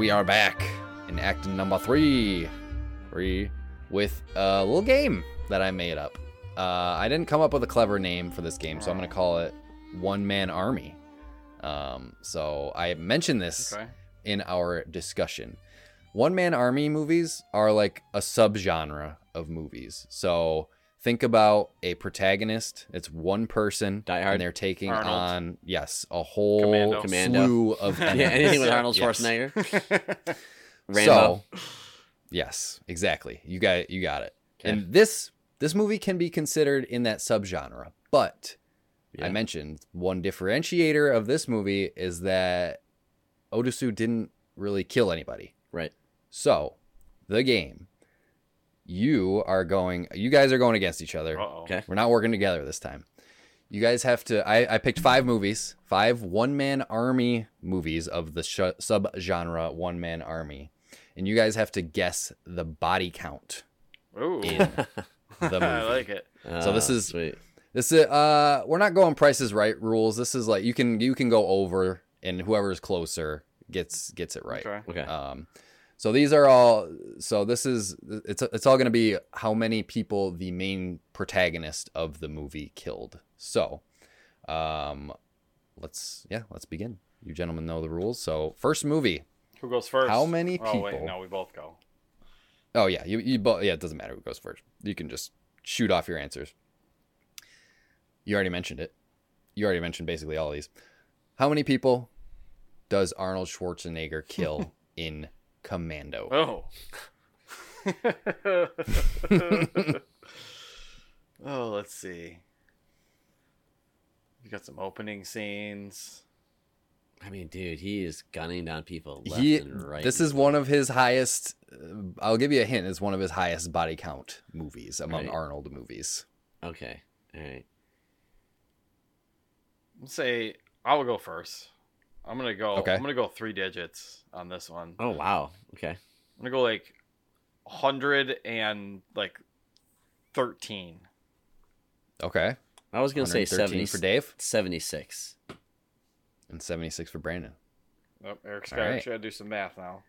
S2: We are back in act number three, three with a little game that I made up. Uh, I didn't come up with a clever name for this game, so I'm going to call it One Man Army. Um, so I mentioned this
S3: Okay.
S2: in our discussion. One man army movies are like a subgenre of movies. So think about a protagonist. It's one person,
S1: Die Hard.
S2: and they're taking
S3: Arnold.
S2: on yes a whole
S3: Commando.
S1: Commando.
S2: slew of (laughs)
S1: yeah,
S2: enemies.
S1: anything with (laughs) Arnold
S2: Yes.
S1: Schwarzenegger. Rambo. (laughs)
S2: So, yes, exactly. You got you got it.
S1: Okay.
S2: And this this movie can be considered in that subgenre, but I mentioned one differentiator of this movie is that Odusu didn't really kill anybody.
S1: right.
S2: So, the game, you are going, you guys are going against each other.
S3: Uh-oh.
S1: Okay.
S2: We're not working together this time. You guys have to. I, I picked five movies, five one man army movies of the sh- subgenre one man army, and you guys have to guess the body count
S3: Ooh.
S2: in (laughs) the (laughs) movie.
S3: I like it.
S2: So this
S1: Ah,
S2: is-
S1: sweet.
S2: This is uh, we're not going prices right rules. This is like you can you can go over, and whoever's closer gets gets it right.
S3: Okay.
S1: Okay.
S2: Um, so these are all. So this is it's it's all going to be how many people the main protagonist of the movie killed. So, um, let's yeah, let's begin. You gentlemen know the rules. So first movie.
S3: Who goes first?
S2: How many
S3: Oh wait,
S2: people-
S3: no, we both go.
S2: Oh yeah, you you both yeah. It doesn't matter who goes first. You can just shoot off your answers. You already mentioned it. You already mentioned basically all of these. How many people does Arnold Schwarzenegger kill (laughs) in Commando?
S3: Oh. (laughs) oh, let's see. You got some opening scenes.
S1: I mean, dude, he is gunning down people left
S2: he
S1: and right.
S2: this is one of his highest uh, i'll give you a hint it's one of his highest body count movies among
S1: Right.
S2: arnold movies
S1: okay. All right.
S3: Let's say I will go first. I'm gonna go.
S2: Okay.
S3: I'm gonna go three digits on this one.
S1: Oh wow. Okay.
S3: I'm gonna go like hundred and like thirteen.
S2: okay
S1: I was gonna say
S2: 113
S1: 70
S2: for dave
S1: 76.
S2: and 76 for brandon
S3: Oh, Eric's
S2: All
S3: got
S2: right.
S3: to do some math now.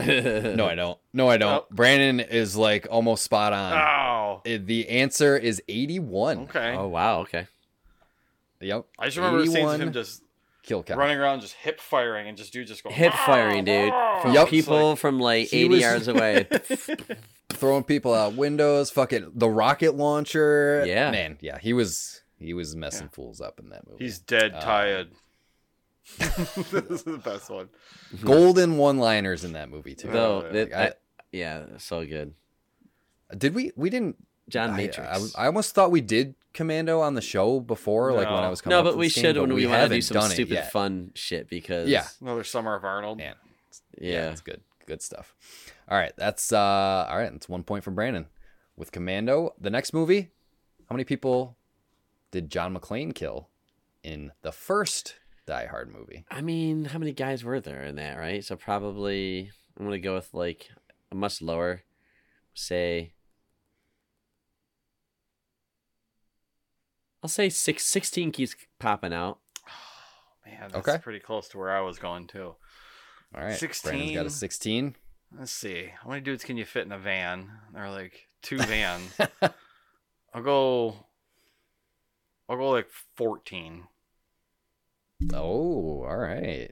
S3: (laughs)
S2: no i don't no i don't
S3: Oh.
S2: brandon is like almost spot on
S3: Oh,
S2: Uh, the answer is 81
S3: okay.
S1: Oh wow. Okay.
S2: yep
S3: I just remember scenes of
S2: 81
S3: him just
S2: kill count
S3: running around, just hip firing, and just dude just going
S1: Hip ah, firing, dude. Ah, ah. From
S2: Yup.
S1: people from like 80
S2: was-
S1: yards (laughs) away.
S2: throwing people out windows fucking the rocket launcher
S1: Yeah.
S2: man yeah he was he was messing fools up in that movie
S3: He's dead
S2: Uh,
S3: tired. (laughs) this is the best one.
S2: golden one liners in that movie too
S1: Though, oh,
S3: yeah.
S1: that-
S2: I-
S1: I- yeah, so good.
S2: Did we? We didn't.
S1: John
S2: I-
S1: Matrix.
S2: I, I almost thought we did Commando on the show before, like when I was coming.
S1: no,
S2: up
S1: but
S2: to
S1: we
S2: this game,
S1: should
S2: but
S1: when we, want to do some
S2: done
S1: stupid
S2: yet.
S1: fun shit because
S2: Yeah.
S3: Another summer of Arnold.
S2: Man,
S1: yeah.
S2: it's good, good stuff. All right, that's uh, all right. That's one point for Brandon with Commando. The next movie, how many people did John McClane kill in the first Die Hard movie?
S1: I mean, how many guys were there in that, right? So probably I'm gonna go with like a much lower, say. I'll say six, 16 keeps popping out. (sighs)
S3: Man, that's
S2: Okay.
S3: pretty close to where I was going too.
S2: All right, 16. Brandon's got a
S3: 16. Let's see. How many dudes can you fit in a van? There are like two (laughs) vans. (laughs) I'll go. I'll go like fourteen.
S2: Oh, all right.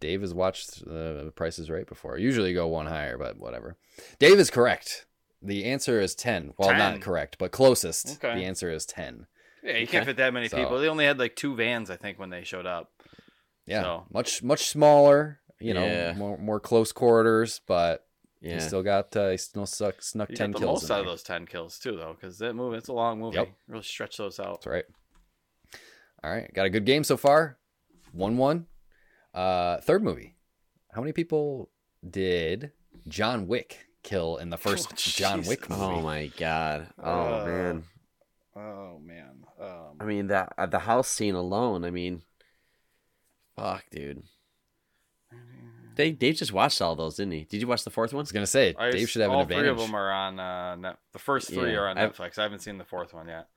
S2: Dave has watched uh, The Price is Right before. Usually you go one higher, but whatever. Dave is correct. The answer is 10. Well,
S3: 10.
S2: not correct, but closest.
S3: Okay.
S2: The answer is 10.
S3: Yeah, you
S1: Okay.
S3: can't fit that many
S2: So-
S3: people. They only had like two vans, I think, when they showed up.
S2: Yeah.
S3: So-
S2: Much much smaller, you know,
S1: Yeah.
S2: more more close quarters, but
S1: Yeah.
S2: he still got uh, he still suck, snuck
S3: You
S2: 10
S3: got the
S2: kills.
S3: most
S2: in
S3: out of those ten kills too, though, because that movie it's a long movie.
S2: Yep.
S3: Really stretch those out.
S2: That's right. All right, got a good game so far. 1-1. Uh third movie. How many people did John Wick kill in the (laughs) first
S3: Oh,
S2: John Wick movie?
S1: Oh my god. Oh
S3: Uh,
S1: man.
S3: Oh man. Um,
S1: I mean that uh, the house scene alone. I mean, fuck, dude. They Dave just watched all those, didn't he? Did you watch the fourth one?
S2: I
S1: one?
S2: was gonna say
S3: I
S2: Dave should have an advantage.
S3: all three of them are on uh, net. The first three
S1: Yeah,
S3: are on
S1: I've-
S3: Netflix. I haven't seen the fourth one yet.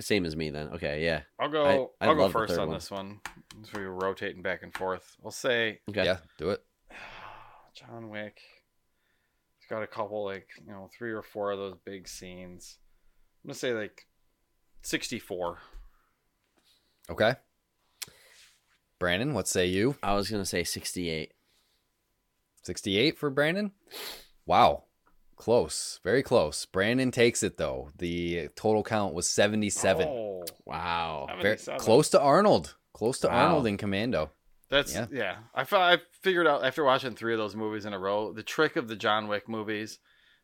S1: Same as me then. Okay, yeah.
S3: I'll go.
S1: I-
S3: I,
S1: I
S3: will go first on
S1: one.
S3: this one. So we're rotating back and forth. I'll say
S1: Okay.
S2: Yeah, do it. (sighs)
S3: John Wick. It's got a couple like you know three or four of those big scenes. I'm gonna say like 64.
S2: Okay. Brandon, what say you?
S1: I was gonna say 68.
S2: 68 for Brandon? Wow. Close. Very close. Brandon takes it though. The total count was 77.
S3: Oh,
S1: Wow.
S2: Very close to Arnold. Close to
S1: Wow.
S2: Arnold in Commando.
S3: That's
S2: Yeah.
S3: yeah. I I figured out after watching three of those movies in a row, the trick of the John Wick movies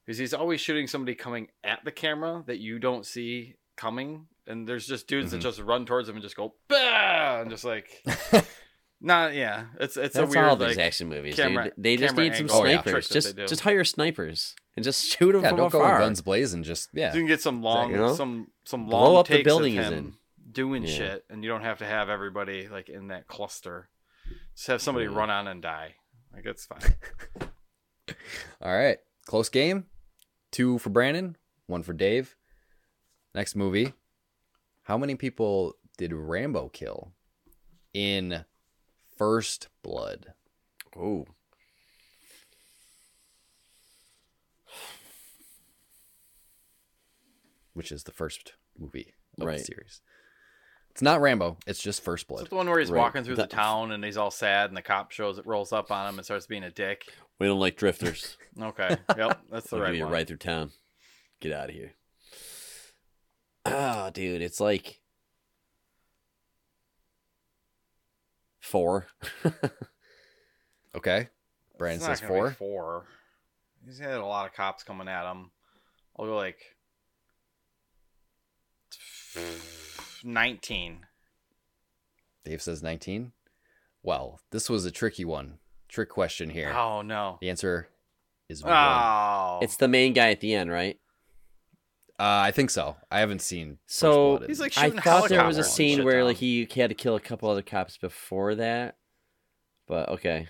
S3: is he's always shooting somebody coming at the camera that you don't see coming, and there's just dudes
S2: Mhm.
S3: that just run towards him and just go bah, and just like (laughs) not yeah. It's it's
S1: That's
S3: a weird
S1: all these
S3: like
S1: action movies.
S3: camera-
S1: dude. They just need some
S3: angle
S2: Oh, yeah.
S1: snipers. just just hire snipers and just (laughs) shoot them
S2: Yeah,
S1: from
S2: don't go
S1: afar.
S2: with guns blazing. Just yeah.
S3: you can get some long
S1: you know?
S3: some some
S1: Blow
S3: long
S1: up the
S3: takes
S1: building
S3: of him
S1: in.
S3: doing
S1: Yeah.
S3: shit, and you don't have to have everybody like in that cluster. Just have somebody
S1: Yeah.
S3: run on and die. Like it's fine. (laughs)
S2: All right. Close game. Two for Brandon, one for Dave. Next movie. How many people did Rambo kill in First Blood?
S1: Oh.
S2: Which is the first movie of
S1: Right.
S2: the series. It's not Rambo. It's just First Blood.
S3: it the one where he's
S1: Right.
S3: walking through the
S1: That-
S3: town and he's all sad and the cop shows it rolls up on him and starts being a dick?
S1: We don't like drifters.
S3: Okay. Yep. That's the
S1: They'll
S3: right one.
S1: right through town. Get out of here. Oh, dude, it's like four. (laughs)
S2: Okay. Brandon
S3: It's not
S2: says
S3: gonna be
S2: four.
S3: Four. He's had a lot of cops coming at him. I'll go like nineteen.
S2: Dave says 19. Well, this was a tricky one. Trick question here.
S3: Oh no.
S2: The answer is one.
S3: Oh.
S1: It's the main guy at the end, right?
S2: Uh, I think so. I haven't seen. First
S1: So-
S2: Blood.
S3: He's like
S1: I thought there was a scene where
S3: down.
S1: like he, he had to kill a couple other cops before that. But okay.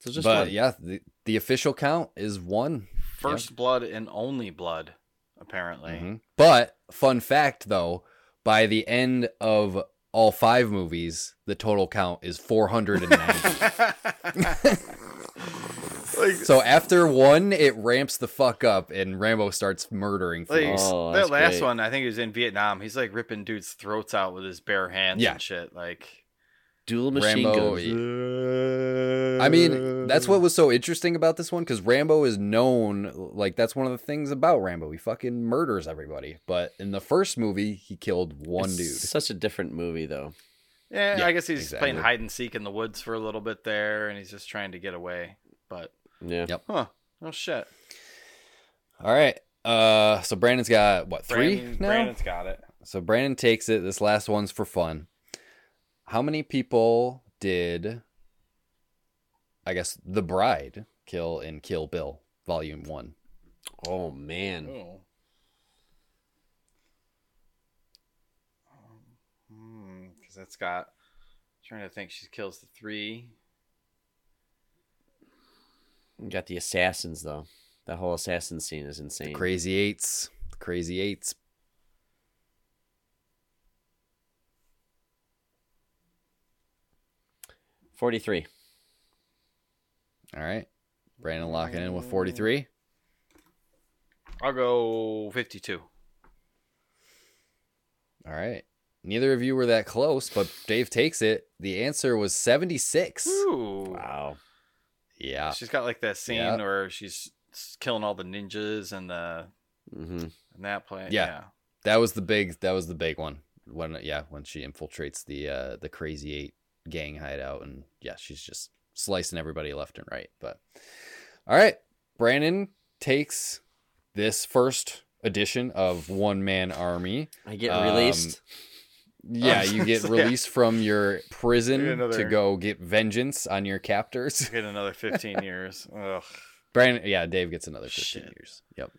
S1: So just
S2: but
S1: one.
S2: yeah, the, the official count is one.
S3: first blood and only blood, apparently.
S2: Mhm. But fun fact though, by the end of all five movies, the total count is (laughs) 490. (laughs)
S3: like,
S2: so after one, it ramps the fuck up and Rambo starts murdering
S3: like.
S1: Oh,
S3: that last
S1: great.
S3: one, I think he was in Vietnam. He's like ripping dudes' throats out with his bare hands
S2: Yeah.
S3: and shit. Like,
S1: dual machine
S2: Rambo,
S1: guns.
S2: I mean, that's what was so interesting about this one because Rambo is known like that's one of the things about Rambo. He fucking murders everybody. But in the first movie, he killed one
S1: It's
S2: dude.
S1: Such a different movie though.
S3: yeah,
S2: Yeah,
S3: I guess he's
S2: exactly.
S3: playing hide and seek in the woods for a little bit there, and he's just trying to get away. But,
S1: Yeah.
S2: Yep.
S3: huh? Oh shit.
S2: All right. Uh, so Brandon's got what three
S3: Brandon,
S2: now?
S3: Brandon's got it.
S2: So Brandon takes it. This last one's for fun. How many people did I guess the bride kill in Kill Bill Volume One?
S1: Oh man.
S3: Oh. Because that's got. trying to think. She kills the three.
S1: You got the assassins though. That whole assassin scene is insane.
S2: Crazy Eights. The Crazy Eights.
S1: Forty-three.
S2: All right. Brandon mm. locking in with 43.
S3: I'll go 52.
S2: All right. Neither of you were that close, but Dave takes it. The answer was 76.
S3: Ooh.
S1: Wow.
S2: Yeah.
S3: She's got like that scene
S2: Yeah.
S3: where she's killing all the ninjas and the
S1: Mm-hmm.
S3: and that play.
S2: Yeah.
S3: Yeah.
S2: That was the big that was the big one. When yeah, when she infiltrates the uh the crazy 8 gang hideout and yeah, she's just slicing everybody left and right. But All right. Brandon takes this first edition of One Man Army.
S1: I get
S2: Um,
S1: released.
S2: Yeah, you get (laughs)
S3: Yeah.
S2: released from your prison
S3: Get
S2: to go get vengeance on your captors. (laughs)
S3: Get another 15 (laughs) years. Ugh.
S2: Brandon, yeah, Dave gets another 15
S3: Shit.
S2: years. Yep.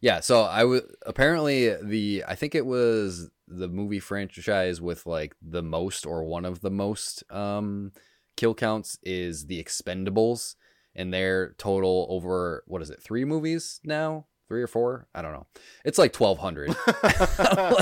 S2: Yeah, so I would apparently the I think it was the movie franchise with like the most or one of the most um kill counts is the Expendables and their total over what is it? 3 movies now? 3 or 4? I don't know. It's like 1200. (laughs)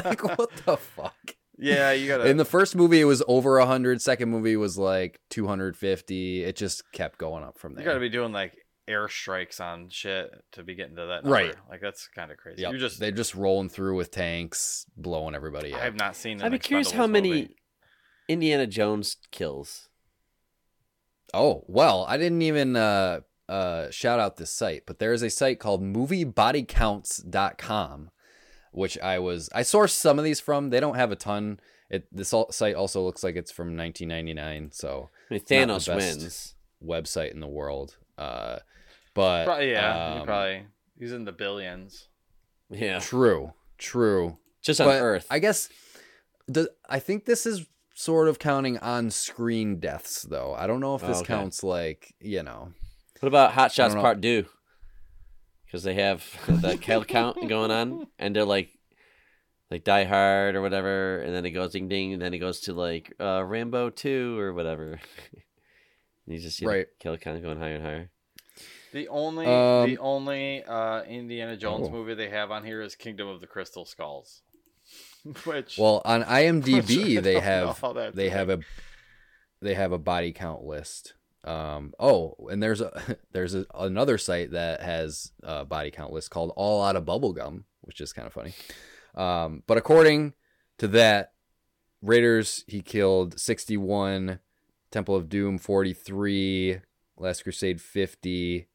S2: Like what the fuck?
S3: Yeah, you gotta.
S2: In the first movie it was over 100, second movie was like 250. It just kept going up from there.
S3: you gotta be doing like airstrikes on shit to be getting to that number.
S2: Right.
S3: Like that's kind of crazy.
S2: Yep.
S3: You're just.
S2: they're just rolling through with tanks, blowing everybody up.
S3: i've not seen.
S1: I'd be curious how many
S3: movie.
S1: Indiana Jones kills.
S2: Oh, well, I didn't even uh, uh, shout out this site, but there is a site called moviebodycounts.com, which I was, I sourced some of these from. They don't have a ton. It This al- site also looks like it's from 1999, so
S1: I mean,
S2: Not the
S1: Thanos
S2: best.
S1: wins.
S2: website in the world. Uh, but
S3: Probably, yeah. he
S2: um,
S3: probably he's in the billions.
S1: Yeah,
S2: true, true.
S1: just on
S2: but
S1: Earth.
S2: I guess the I think this is sort of counting on screen deaths though. I don't know if this
S1: Oh, okay.
S2: counts like, you know.
S1: What about Hot Shots. Part Two? Because they have the kill count going on, and they're like, like Die Hard or whatever, and then it goes ding ding, and then it goes to like uh, Rambo Two or whatever. (laughs) and you just see
S2: Right.
S1: the kill count going higher and higher.
S3: The only
S2: Um,
S3: the only uh, Indiana Jones
S2: Oh.
S3: movie they have on here is Kingdom of the Crystal Skulls, (laughs) which
S2: Well, on (laughs) IMDb they have they have a they have a body count list. Um oh, and there's a (laughs) there's a, another site that has a body count list called All Out of Bubblegum, which is kind of funny. Um but according to that Raiders he killed 61, Temple of Doom 43, Last Crusade 50,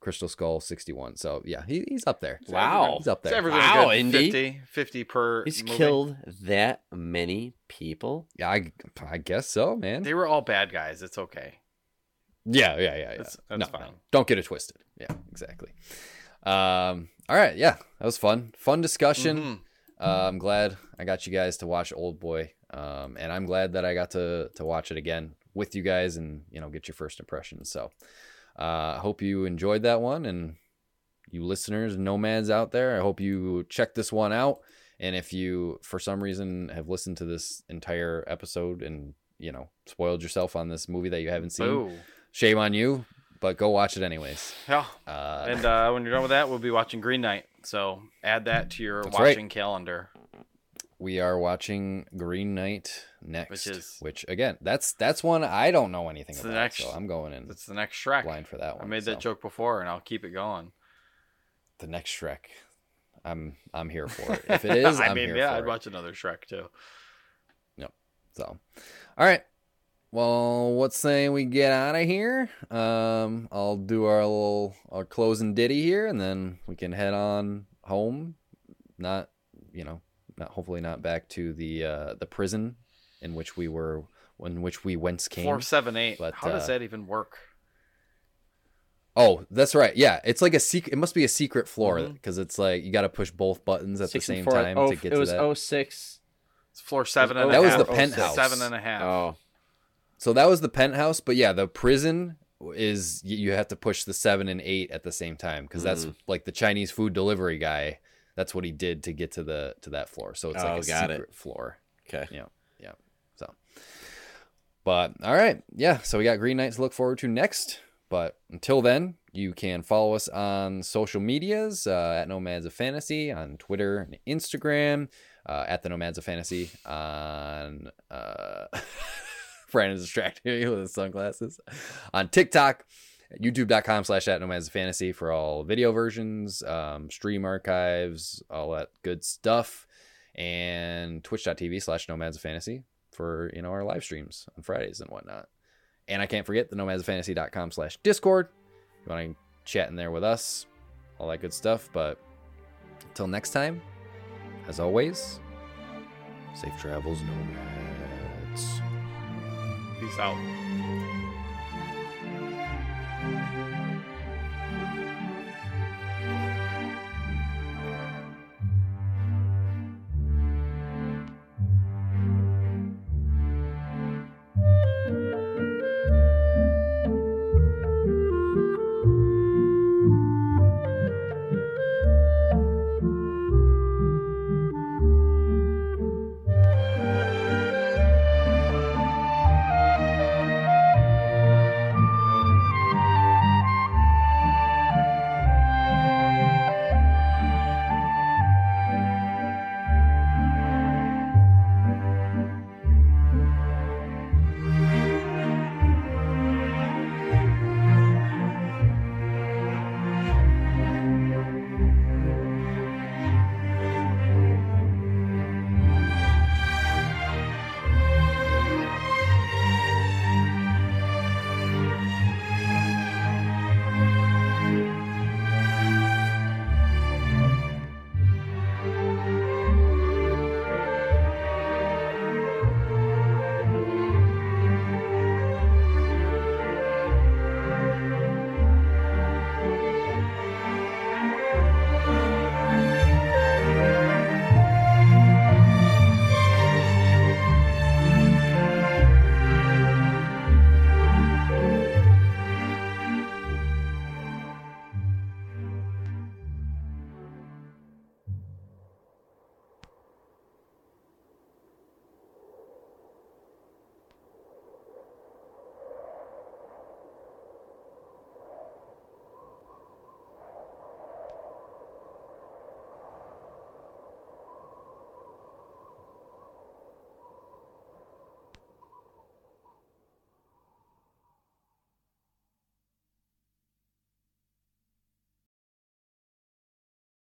S2: Crystal Skull 61. So yeah, he, he's up there.
S1: Wow.
S2: He's up there.
S3: ever
S1: Wow,
S3: good.
S1: Indy.
S3: 50, 50 per.
S1: He's
S3: movie.
S1: killed that many people.
S2: Yeah, I, I guess so, man.
S3: They were all bad guys. It's okay.
S2: Yeah, yeah, yeah, yeah.
S3: That's- that's
S2: no,
S3: fine.
S2: no, don't get it twisted. Yeah, exactly. Um, all right, yeah, that was fun. Fun discussion.
S3: Mhm.
S2: Uh, I'm glad I got you guys to watch Oldboy, um, and I'm glad that I got to to watch it again with you guys and you know get your first impressions. So, uh, I hope you enjoyed that one, and you listeners, nomads out there, I hope you check this one out. And if you, for some reason, have listened to this entire episode and you know spoiled yourself on this movie that you haven't seen,
S3: Boo.
S2: Shame on you. But go watch it anyways.
S3: Yeah.
S2: Uh,
S3: And uh, when you're done with that, we'll be watching Green Knight. So add that to your
S2: That's right.
S3: watching calendar.
S2: we are watching Green Knight next,
S3: Which is-
S2: which again, that's that's one I don't know anything
S3: It's
S2: about,
S3: next-
S2: so I'm going in
S3: That's the next Shrek.
S2: blind for that one.
S3: I made
S2: so.
S3: that joke before, and I'll keep it going.
S2: The next Shrek, I'm I'm here for it. If it is, (laughs)
S3: I mean, yeah, I'd
S2: it.
S3: watch another Shrek too. Yep.
S2: So, all right. Well, what's saying we get out of here? Um, I'll do our little our closing ditty here, and then we can head on home. Not, you know, not hopefully not back to the uh, the prison in which we were, in which we whence came.
S3: Four seven eight.
S2: but,
S3: How does
S2: uh,
S3: that even work?
S2: Oh, that's right. Yeah, it's like a secret. It must be a secret floor because it's like you got to push both buttons at
S1: Six
S2: the same
S1: four-
S2: time
S1: oh,
S2: to get
S1: it
S2: to
S1: was
S2: that.
S1: oh six.
S3: It's floor seven and a
S2: That was the penthouse.
S3: Seven and a half.
S1: Oh,
S2: So that was the penthouse, but yeah, the prison is you have to push the seven and eight at the same time because that's
S1: Mm.
S2: like the Chinese food delivery guy. That's what he did to get to the to that floor. So it's
S1: Oh,
S2: like a
S1: got it.
S2: secret floor.
S1: okay.
S2: Yeah, yeah. So, but all right, yeah. So we got Green Knight to look forward to next. But until then, you can follow us on social medias uh, at Nomads of Fantasy on Twitter and Instagram, uh, at the Nomads of Fantasy on. Uh, (laughs) Brandon's distracting (laughs) me with his sunglasses. On TikTok. youtube.com slash at nomads fantasy for all video versions um, stream archives all that good stuff. And twitch.tv slash nomads fantasy for you know our live streams on fridays and whatnot. And i can't forget the nomads of fantasy.com slash discord. You want to chat in there with us all that good stuff. But until next time as always safe travels nomads
S3: Peace out.